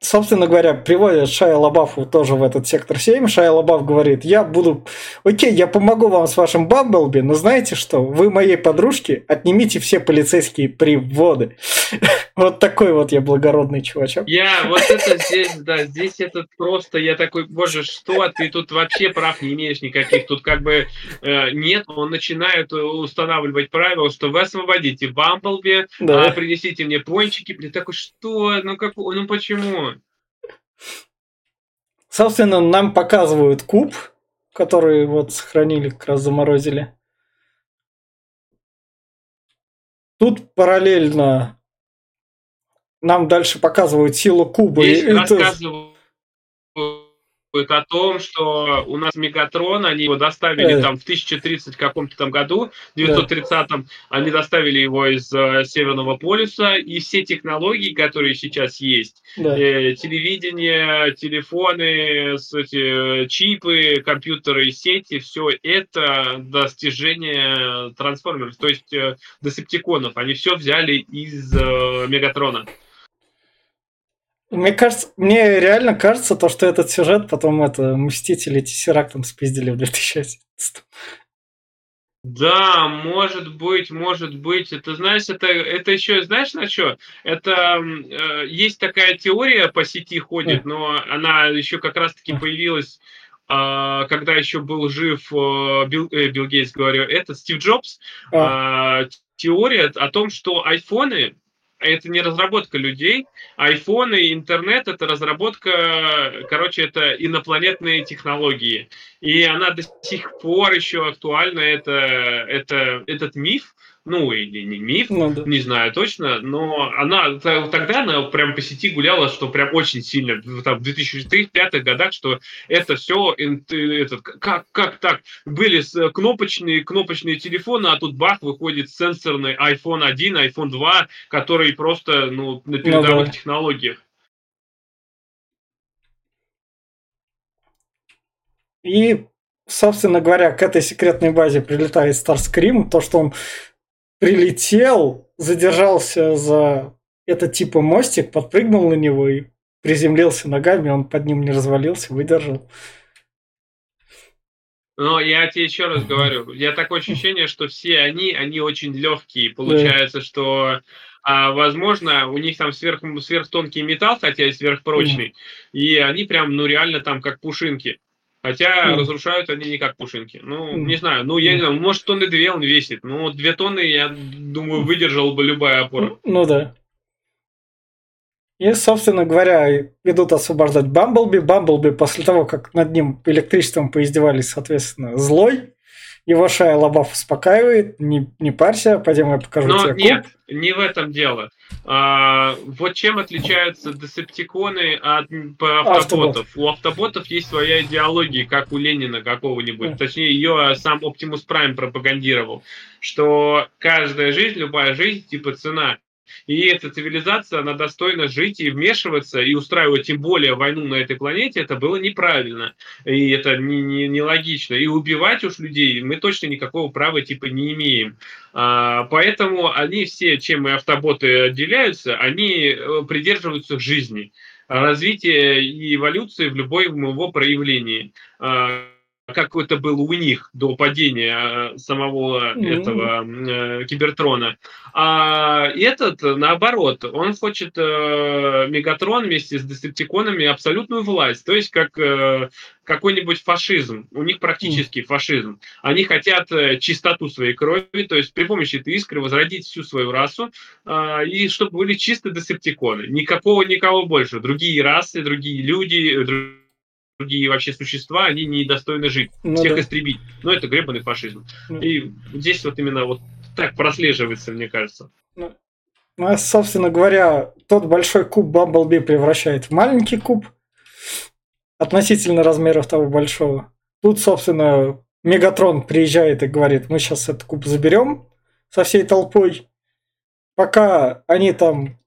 собственно говоря, приводят Шая Лабафу тоже в этот сектор 7. Шая Лабаф говорит, я буду... Окей, я помогу вам с вашим Бамблби, но знаете что? Вы моей подружке отнимите все полицейские приводы. Вот такой вот я благородный чувачок. Я вот это здесь, да, здесь это просто, я такой, боже, что ты тут вообще прав не имеешь никаких. Тут как бы э, нет, он начинает устанавливать правила, что вы освободите Бамблби, да. а принесите мне пончики. Блин, такой, что? Ну как, ну почему? Собственно, нам показывают куб, который вот сохранили, как раз заморозили. Тут параллельно нам дальше показывают силу куба. Здесь и рассказывают о том, что у нас Мегатрон, они его доставили э. там в 1030 каком-то там году, в 930-м, да. они доставили его из э, Северного полюса, и все технологии, которые сейчас есть, да. э, телевидение, телефоны, эти, чипы, компьютеры, сети, все это достижение трансформеров, то есть э, десептиконов, они все взяли из э, Мегатрона. Мне кажется, мне реально кажется, то, что этот сюжет потом это Мстители Тессерактом спиздили в 2011. Да, может быть, может быть. Это, знаешь, это, это еще, знаешь, на что? Это э, есть такая теория по сети ходит, но она еще как раз-таки появилась э, когда еще был жив э, Билл, э, Билл Гейтс, говорю, это Стив Джобс, э, теория о том, что айфоны это не разработка людей. Айфоны и интернет это разработка, короче, это инопланетные технологии. И она до сих пор еще актуальна, это, это, этот миф, ну или не миф, ну, да. не знаю точно, но она тогда она прям по сети гуляла, что прям очень сильно, там, в 2003-2005 годах, что это все, этот, как, как так, были кнопочные, кнопочные телефоны, а тут бах, выходит сенсорный iPhone 1, iPhone 2, который просто ну, на передовых ну, да. технологиях. И, собственно говоря, к этой секретной базе прилетает Старскрим, то, что он прилетел, задержался за этот типа мостик, подпрыгнул на него и приземлился ногами, он под ним не развалился, выдержал. Но я тебе еще раз говорю, я такое ощущение, что все они, они очень легкие. Получается, да. что а, возможно, у них там сверх, сверхтонкий металл, хотя и сверхпрочный, mm. и они прям, ну, реально там как пушинки. Хотя mm. разрушают они не как пушинки. Ну, mm. не знаю. Ну, я не знаю, может, тонны две он весит. Ну, две тонны, я думаю, выдержал бы любая опора. Ну да. И, собственно говоря, идут освобождать Бамблби. Бамблби после того, как над ним электричеством поиздевались, соответственно, злой. Его Шая Лабаф успокаивает, не, не парься, пойдем я покажу Но тебе нет, куб. не в этом дело. А, вот чем отличаются десептиконы от автоботов. Автобот. У автоботов есть своя идеология, как у Ленина какого-нибудь. Да. Точнее, ее сам Оптимус Прайм пропагандировал. Что каждая жизнь, любая жизнь, типа цена. И эта цивилизация, она достойна жить и вмешиваться, и устраивать тем более войну на этой планете, это было неправильно. И это не, не, не логично. И убивать уж людей мы точно никакого права типа не имеем. А, поэтому они все, чем и автоботы отделяются, они э, придерживаются жизни развития и эволюции в любом его проявлении. А, как это было у них до падения э, самого mm-hmm. этого э, Кибертрона. А этот, наоборот, он хочет э, Мегатрон вместе с Десептиконами абсолютную власть, то есть как э, какой-нибудь фашизм. У них практически mm. фашизм. Они хотят э, чистоту своей крови, то есть при помощи этой искры возродить всю свою расу, э, и чтобы были чистые Десептиконы. Никакого никого больше. Другие расы, другие люди, другие другие вообще существа, они недостойны жить, ну, всех да. истребить. Но это гребаный фашизм. Ну. И здесь вот именно вот так прослеживается, мне кажется. Ну, ну, а, собственно говоря, тот большой куб Бамблби превращает в маленький куб относительно размеров того большого. Тут, собственно, Мегатрон приезжает и говорит, мы сейчас этот куб заберем со всей толпой. Пока они там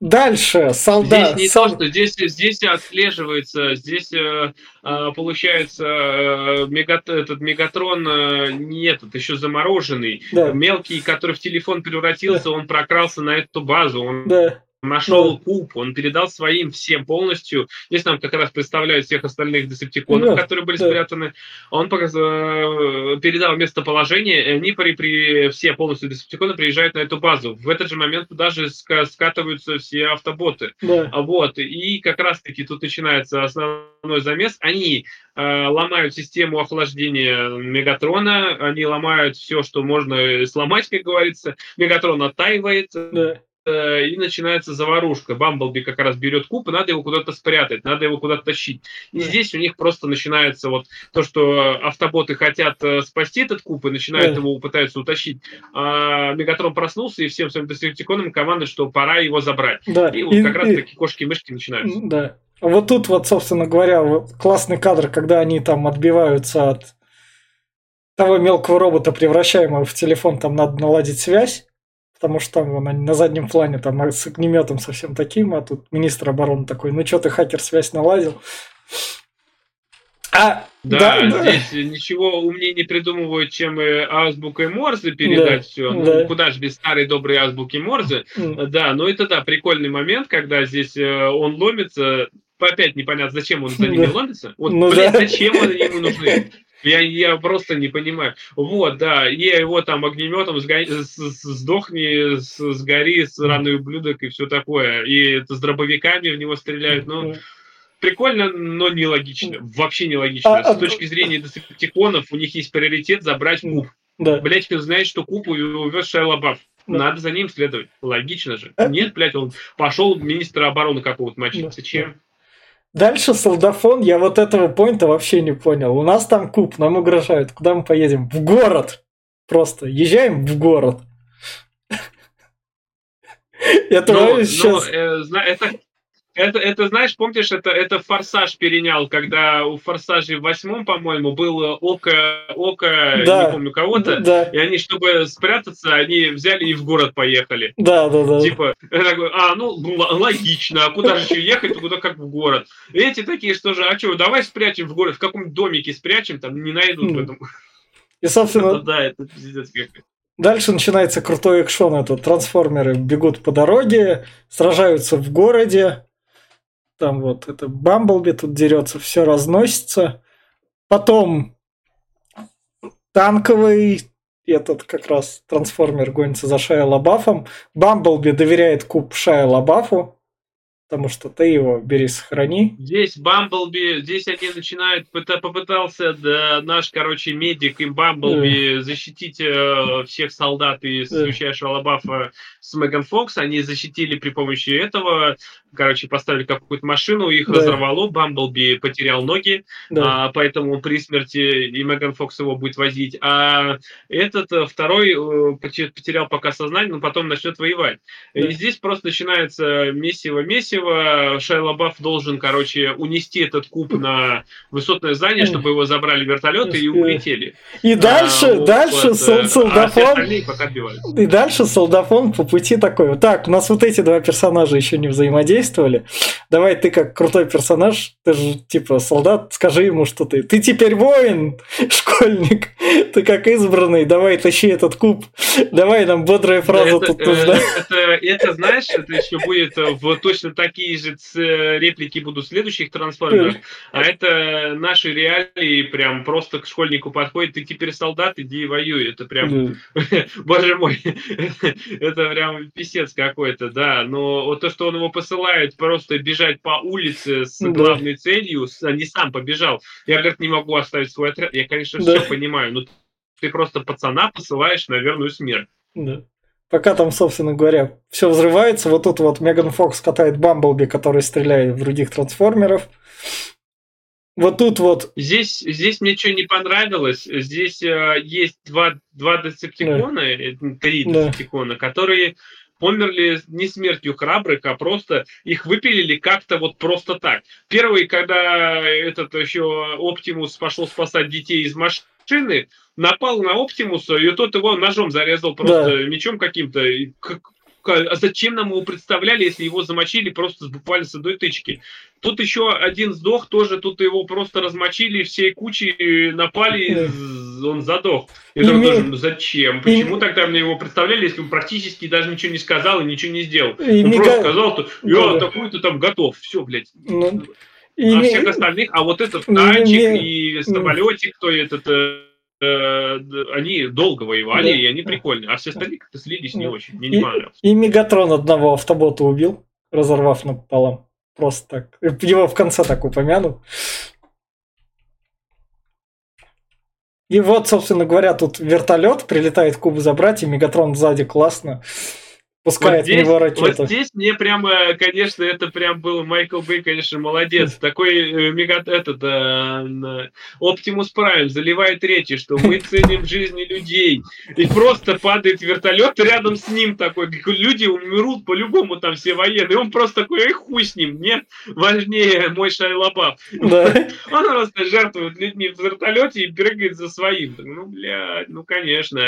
Дальше, солдат. Здесь не сол... то, что здесь, здесь отслеживается, здесь э, э получается э, мегат, этот мегатрон э, нет, это еще замороженный. Да. Мелкий, который в телефон превратился, да. он прокрался на эту базу. Он... Да нашел куб, он передал своим всем полностью. Здесь нам как раз представляют всех остальных десептиконов, да. которые были да. спрятаны. Он. Э, передал местоположение, и они при, все полностью десептиконы приезжают на эту базу. В этот же момент туда же скатываются все автоботы. Да. Вот. И как раз-таки тут начинается основной замес. Они э, ломают систему охлаждения Мегатрона, они ломают все, что можно сломать, как говорится. Мегатрон оттаивает. Да и начинается заварушка. Бамблби как раз берет куб, и надо его куда-то спрятать, надо его куда-то тащить. И здесь у них просто начинается вот то, что автоботы хотят э, спасти этот куб и начинают его пытаются утащить. А Мегатрон проснулся и всем своим десептиконам команды, что пора его забрать. Да. И вот и, как раз таки кошки и мышки начинаются. Да. Вот тут вот, собственно говоря, вот классный кадр, когда они там отбиваются от того мелкого робота, превращаемого в телефон, там надо наладить связь потому что там вон, на заднем плане там с огнеметом совсем таким, а тут министр обороны такой, ну что ты хакер связь наладил? А, да, да, здесь да. ничего умнее не придумывают, чем и азбукой Морзе передать да, все. Ну, да. куда же без старой доброй азбуки Морзе. Mm. Да, но это да, прикольный момент, когда здесь э, он ломится. Опять непонятно, зачем он за ними да. ломится. Вот, ну, блин, да. зачем они ему нужны? Я, я просто не понимаю. Вот, да, и его там огнеметом сгони, сдохни, сгори, сраный ублюдок и все такое. И это с дробовиками в него стреляют. Ну, прикольно, но нелогично. Вообще нелогично. А, с а, точки зрения десептиконов, у них есть приоритет забрать куб. Да. Блять, он знает, что куб увез Шайла Бафф. Да. Надо за ним следовать. Логично же. А... Нет, блядь, он пошел министра обороны какого-то мочить. Да. Зачем? Дальше солдафон, я вот этого поинта вообще не понял. У нас там куб, нам угрожают. Куда мы поедем? В город. Просто езжаем в город. Это сейчас... Э, это это, это, знаешь, помнишь, это, это «Форсаж» перенял, когда у «Форсаже» в восьмом, по-моему, было око, око да. не помню кого-то, да. и они, чтобы спрятаться, они взяли и в город поехали. Да, да, да. Типа, такой, а, ну, логично, а куда же еще ехать, куда как в город. Эти такие, что же, а что, давай спрячем в город, в каком домике спрячем, там не найдут в этом. И, собственно... Да, это пиздец какой Дальше начинается крутой экшон. Это трансформеры бегут по дороге, сражаются в городе, там вот это Бамблби тут дерется, все разносится. Потом танковый, этот как раз трансформер гонится за Шая Лабафом. Бамблби доверяет куб Шая Лабафу, потому что ты его бери, сохрани. Здесь Бамблби, здесь они начинают, попытался да, наш, короче, медик и Бамблби да. защитить э, всех солдат и да. Шалабафа с Меган Фокс, они защитили при помощи этого, короче, поставили какую-то машину, их да. разорвало, Бамблби потерял ноги, да. а, поэтому при смерти и Меган Фокс его будет возить, а этот э, второй э, потерял пока сознание, но потом начнет воевать. Да. И здесь просто начинается месиво-месиво, Шайла Лабаф должен, короче, унести этот куб на высотное здание, чтобы его забрали вертолеты и улетели. И дальше, а, дальше вот, э, солдафон... А и дальше солдафон по пути такой, так, у нас вот эти два персонажа еще не взаимодействовали. Давай ты как крутой персонаж, ты же типа солдат, скажи ему, что ты. Ты теперь воин, школьник. Ты как избранный, давай тащи этот куб. Давай нам бодрая фраза это, тут э, нужна. Это, это, знаешь, это еще будет в точно такие же реплики будут следующих трансформеров. А это наши реалии прям просто к школьнику подходит. Ты теперь солдат, иди воюй. Это прям, боже мой, это прям писец какой-то, да. Но вот то, что он его посылает просто бежать по улице с главной целью, а не сам побежал. Я, говорит, не могу оставить свой отряд. Я, конечно, все понимаю, но ты просто пацана посылаешь на верную смерть. Да. Пока там, собственно говоря, все взрывается, вот тут вот Меган Фокс катает Бамблби, который стреляет в других трансформеров. Вот тут вот... Здесь, здесь мне что не понравилось. Здесь э, есть два, два децептикона, да. Э, три да. которые померли не смертью храбрых, а просто их выпилили как-то вот просто так. Первый, когда этот еще Оптимус пошел спасать детей из машины, напал на Оптимуса, и тот его ножом зарезал просто да. мечом каким-то. А зачем нам его представляли, если его замочили просто буквально с одной тычки? Тут еще один сдох, тоже тут его просто размочили, всей кучей напали, он задох. Я думаю, тоже, ну зачем? Почему и... тогда мне его представляли, если он практически даже ничего не сказал и ничего не сделал? И он просто сказал, что я да. такой-то там готов, все, блядь. Ну... И а всех остальных, а вот этот танчик и самолетик, кто этот э, Э, они долго воевали, да. и они прикольные. А все остальные как-то слились не очень. Мне не понравилось. И Мегатрон одного автобота убил, разорвав напополам. Просто так. Его в конце так упомянул. И вот, собственно говоря, тут вертолет прилетает куб забрать, и Мегатрон сзади классно Пускает вот здесь, него ракету. Вот здесь мне прямо, конечно, это прям был Майкл Бэй, конечно, молодец. Такой э, мега, этот, э, Оптимус Прайм заливает речи, что мы ценим жизни людей. И просто падает вертолет рядом с ним такой. Люди умрут по-любому там все военные. И он просто такой, эй, хуй с ним, мне важнее мой Шайа Лабаф. Да. Он просто жертвует людьми в вертолете и прыгает за своим. Ну, блядь, ну, конечно.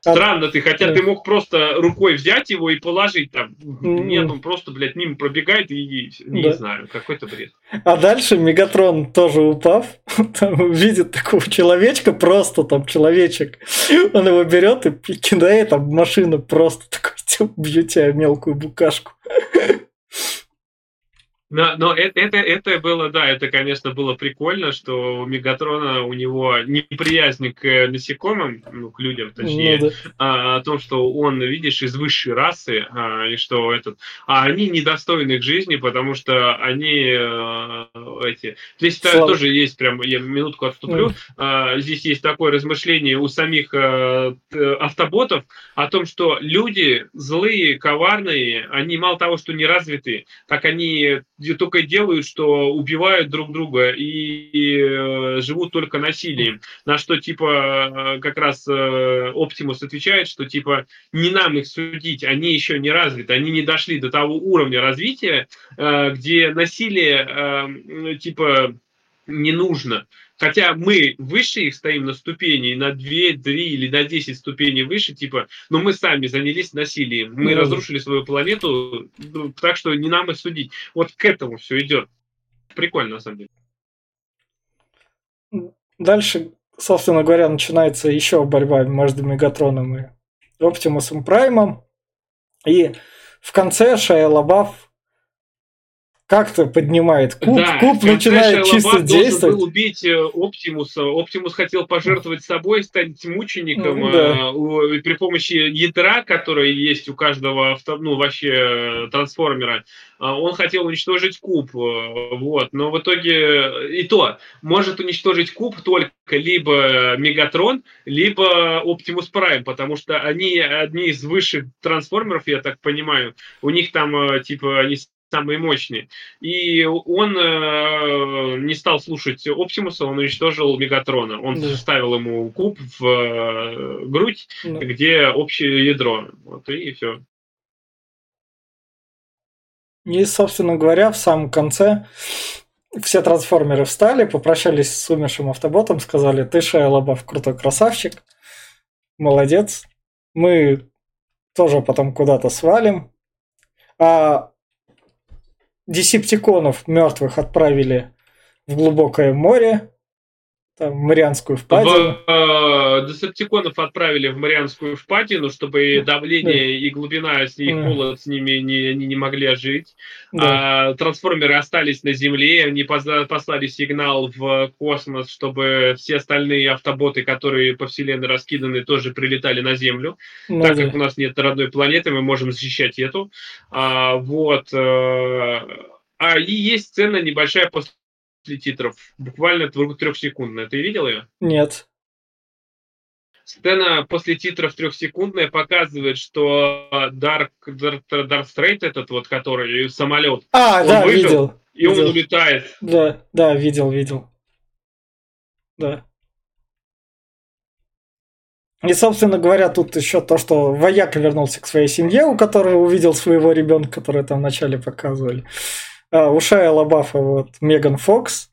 Странно ты, хотя ты мог просто рукой взять его и положить там. Нет, он просто, блядь, мимо пробегает и не да. знаю, какой-то бред. А дальше Мегатрон тоже упав, там видит такого человечка, просто там человечек. Он его берет и кидает, а машина просто такой, бьет тебя мелкую букашку. Но, но это, это, это было, да, это, конечно, было прикольно, что у Мегатрона у него неприязнь к насекомым, ну, к людям, точнее, ну, да. а, о том, что он, видишь, из высшей расы, а, и что этот, а они недостойны к жизни, потому что они а, эти. Здесь Слава. тоже есть прям, я минутку отступлю. Mm. А, здесь есть такое размышление у самих а, автоботов о том, что люди злые, коварные, они мало того, что не развиты, так они только делают, что убивают друг друга и, и э, живут только насилием. На что типа э, как раз э, Оптимус отвечает, что типа не нам их судить, они еще не развиты, они не дошли до того уровня развития, э, где насилие э, типа не нужно. Хотя мы выше их стоим на ступени, на 2, 3 или на 10 ступеней выше, типа, но мы сами занялись насилием. Мы mm. разрушили свою планету, ну, так что не нам их судить. Вот к этому все идет. Прикольно, на самом деле. Дальше, собственно говоря, начинается еще борьба между Мегатроном и Оптимусом Праймом. И в конце Шайя Лабаф как-то поднимает куб, да, куб начинает чисто действовать. был убить э, Оптимуса. Оптимус хотел пожертвовать собой, стать мучеником ну, да. э, при помощи ядра, которое есть у каждого авто, ну, вообще э, трансформера. Э, он хотел уничтожить куб, вот. Но в итоге и то может уничтожить куб только либо Мегатрон, либо Оптимус Прайм, потому что они одни из высших трансформеров, я так понимаю. У них там типа они самые мощные. И он э, не стал слушать Оптимуса, он уничтожил Мегатрона. Он да. вставил ему куб в э, грудь, да. где общее ядро. Вот и все. И, собственно говоря, в самом конце все трансформеры встали, попрощались с умершим автоботом, сказали, ты Шайя Лабаф крутой красавчик, молодец, мы тоже потом куда-то свалим. А десептиконов мертвых отправили в глубокое море, там, Марианскую впадину. В, э, Десептиконов отправили в Марианскую впадину, чтобы давление и глубина, с них холод с ними не, они не могли жить. Да. А, трансформеры остались на Земле, они послали сигнал в космос, чтобы все остальные автоботы, которые по Вселенной раскиданы, тоже прилетали на Землю. Ну, так да. как у нас нет родной планеты, мы можем защищать эту. А, вот. Э, а и есть сцена небольшая после титров, буквально трехсекундная. Ты видел ее? Нет. Сцена после титров трехсекундная показывает, что Dark Strait, этот вот, который самолет, а, он да, выжил, видел. И видел. он улетает. Да, да, видел, видел. Да. И, собственно говоря, тут еще то, что вояк вернулся к своей семье, у которой увидел своего ребенка, который там вначале показывали а, у Шайа Лабафа вот Меган Фокс,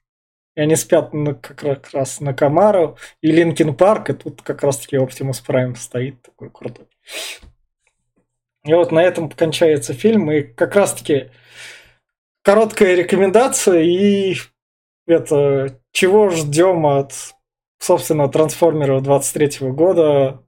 и они спят на, как раз на Камаро, и Linkin Park, и тут как раз-таки Оптимус Прайм стоит такой крутой. И вот на этом кончается фильм, и как раз-таки короткая рекомендация, и это чего ждем от, собственно, трансформеров 23 года,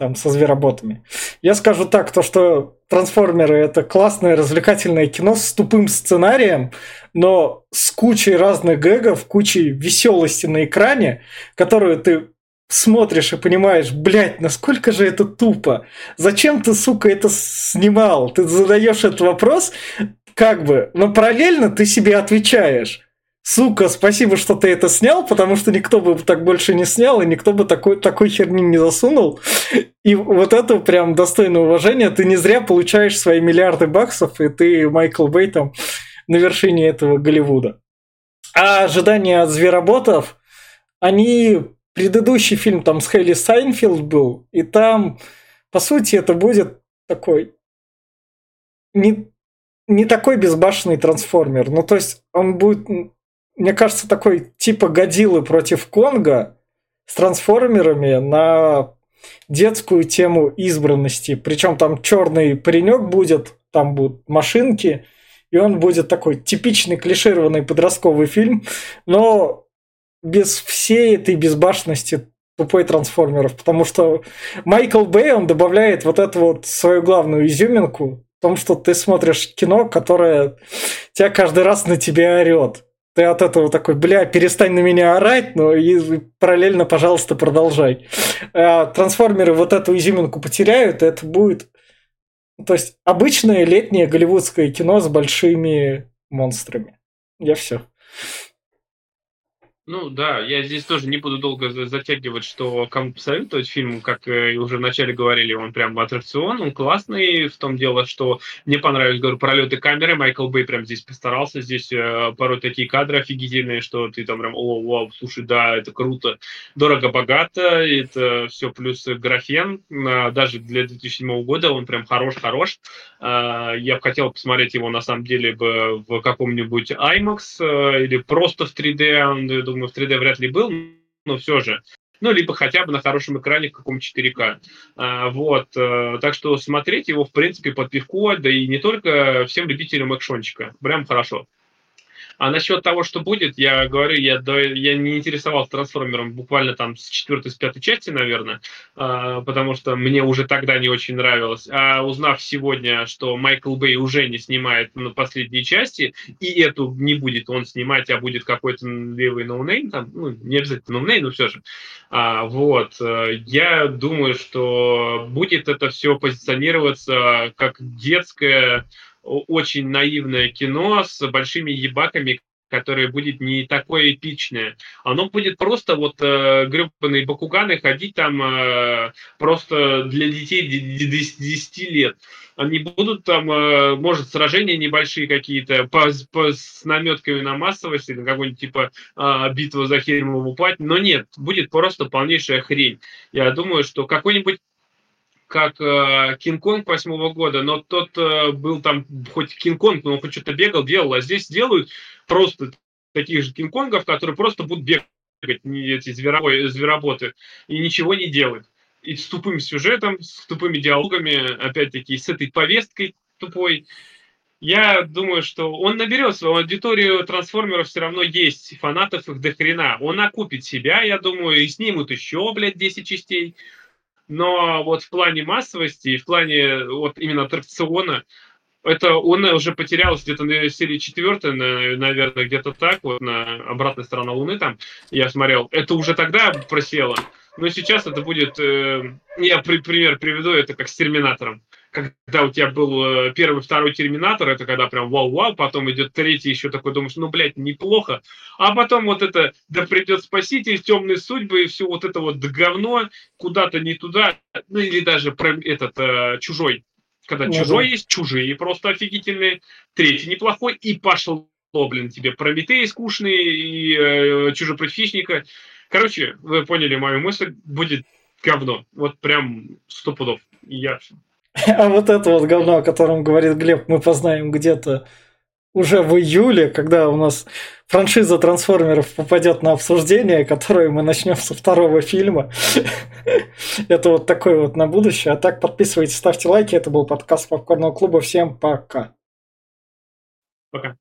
там, со звероботами. Я скажу так, то, что Трансформеры это классное развлекательное кино с тупым сценарием, но с кучей разных гэгов, кучей веселости на экране, которую ты смотришь и понимаешь, блядь, насколько же это тупо. Зачем ты, сука, это снимал? Ты задаешь этот вопрос, как бы, но параллельно ты себе отвечаешь. Сука, спасибо, что ты это снял, потому что никто бы так больше не снял, и никто бы такой, такой херни не засунул. И вот это прям достойно уважения. Ты не зря получаешь свои миллиарды баксов, и ты, Майкл Бэй, там на вершине этого Голливуда. А ожидания от звероботов, они... Предыдущий фильм там с Хейли Стайнфелд был, и там, по сути, это будет такой не, не такой безбашенный трансформер. Ну, то есть он будет мне кажется, такой типа Годилы против Конга с трансформерами на детскую тему избранности. Причем там черный паренек будет, там будут машинки, и он будет такой типичный клишированный подростковый фильм, но без всей этой безбашенности тупой трансформеров, потому что Майкл Бэй, он добавляет вот эту вот свою главную изюминку в том, что ты смотришь кино, которое тебя каждый раз на тебя орет ты от этого такой, бля, перестань на меня орать, но и параллельно, пожалуйста, продолжай. А трансформеры вот эту изюминку потеряют, и это будет... То есть обычное летнее голливудское кино с большими монстрами. Я все. Ну да, я здесь тоже не буду долго затягивать, что кому посоветовать фильм, как э, уже вначале говорили, он прям аттракцион, он классный, в том дело, что мне понравились, говорю, пролеты камеры, Майкл Бэй прям здесь постарался, здесь э, порой такие кадры офигительные, что ты там прям, о, вау, слушай, да, это круто, дорого-богато, это все плюс графен, э, даже для 2007 года он прям хорош-хорош, э, я бы хотел посмотреть его на самом деле бы в каком-нибудь IMAX э, или просто в 3D, я думаю, думаю, в 3D вряд ли был, но все же. Ну, либо хотя бы на хорошем экране каком 4К. А, вот. Э, так что смотреть его, в принципе, под пивко, да и не только всем любителям экшончика. Прям хорошо. А насчет того, что будет, я говорю, я, я не интересовался трансформером буквально там с четвертой, с пятой части, наверное, а, потому что мне уже тогда не очень нравилось. А узнав сегодня, что Майкл Бэй уже не снимает на последней части, и эту не будет он снимать, а будет какой-то левый no name, там, ну, не обязательно no name, но все же. А, вот, э, я думаю, что будет это все позиционироваться как детское очень наивное кино с большими ебаками, которое будет не такое эпичное. Оно будет просто вот э, гребаные бакуганы ходить там э, просто для детей 10 лет. Они будут там, э, может, сражения небольшие какие-то по, по, с наметками на массовость или какой-нибудь типа э, битва за Хельмову плать, но нет, будет просто полнейшая хрень. Я думаю, что какой-нибудь как э, Кинг-Конг восьмого года, но тот э, был там хоть Кинг-Конг, но он хоть что-то бегал, делал, а здесь делают просто таких же Кинг-Конгов, которые просто будут бегать, эти звероботы, и ничего не делают. И с тупым сюжетом, с тупыми диалогами, опять-таки, с этой повесткой тупой. Я думаю, что он наберет свою аудиторию трансформеров все равно есть, фанатов их до хрена. Он окупит себя, я думаю, и снимут еще, блядь, 10 частей. Но вот в плане массовости, в плане вот именно аттракциона, это он уже потерял где-то на серии четвертой, наверное, где-то так, вот на обратной стороне Луны там, я смотрел. Это уже тогда просело. Но сейчас это будет... Э, я при, пример приведу, это как с Терминатором. Когда у тебя был э, первый, второй Терминатор, это когда прям вау-вау, потом идет третий, еще такой, думаешь, ну, блядь, неплохо. А потом вот это, да придет Спаситель, темные судьбы, и все вот это вот говно, куда-то не туда, ну, или даже про этот, э, Чужой. Когда ну, Чужой есть, Чужие просто офигительные, третий неплохой, и пошел блин, тебе Прометей скучный и э, Чужой хищника. Короче, вы поняли мою мысль, будет говно. Вот прям сто пудов. Я А вот это вот говно, о котором говорит Глеб, мы познаем где-то уже в июле, когда у нас франшиза трансформеров попадет на обсуждение, которое мы начнем со второго фильма. Это вот такой вот на будущее. А так подписывайтесь, ставьте лайки. Это был подкаст Попкорного клуба. Всем пока. Пока.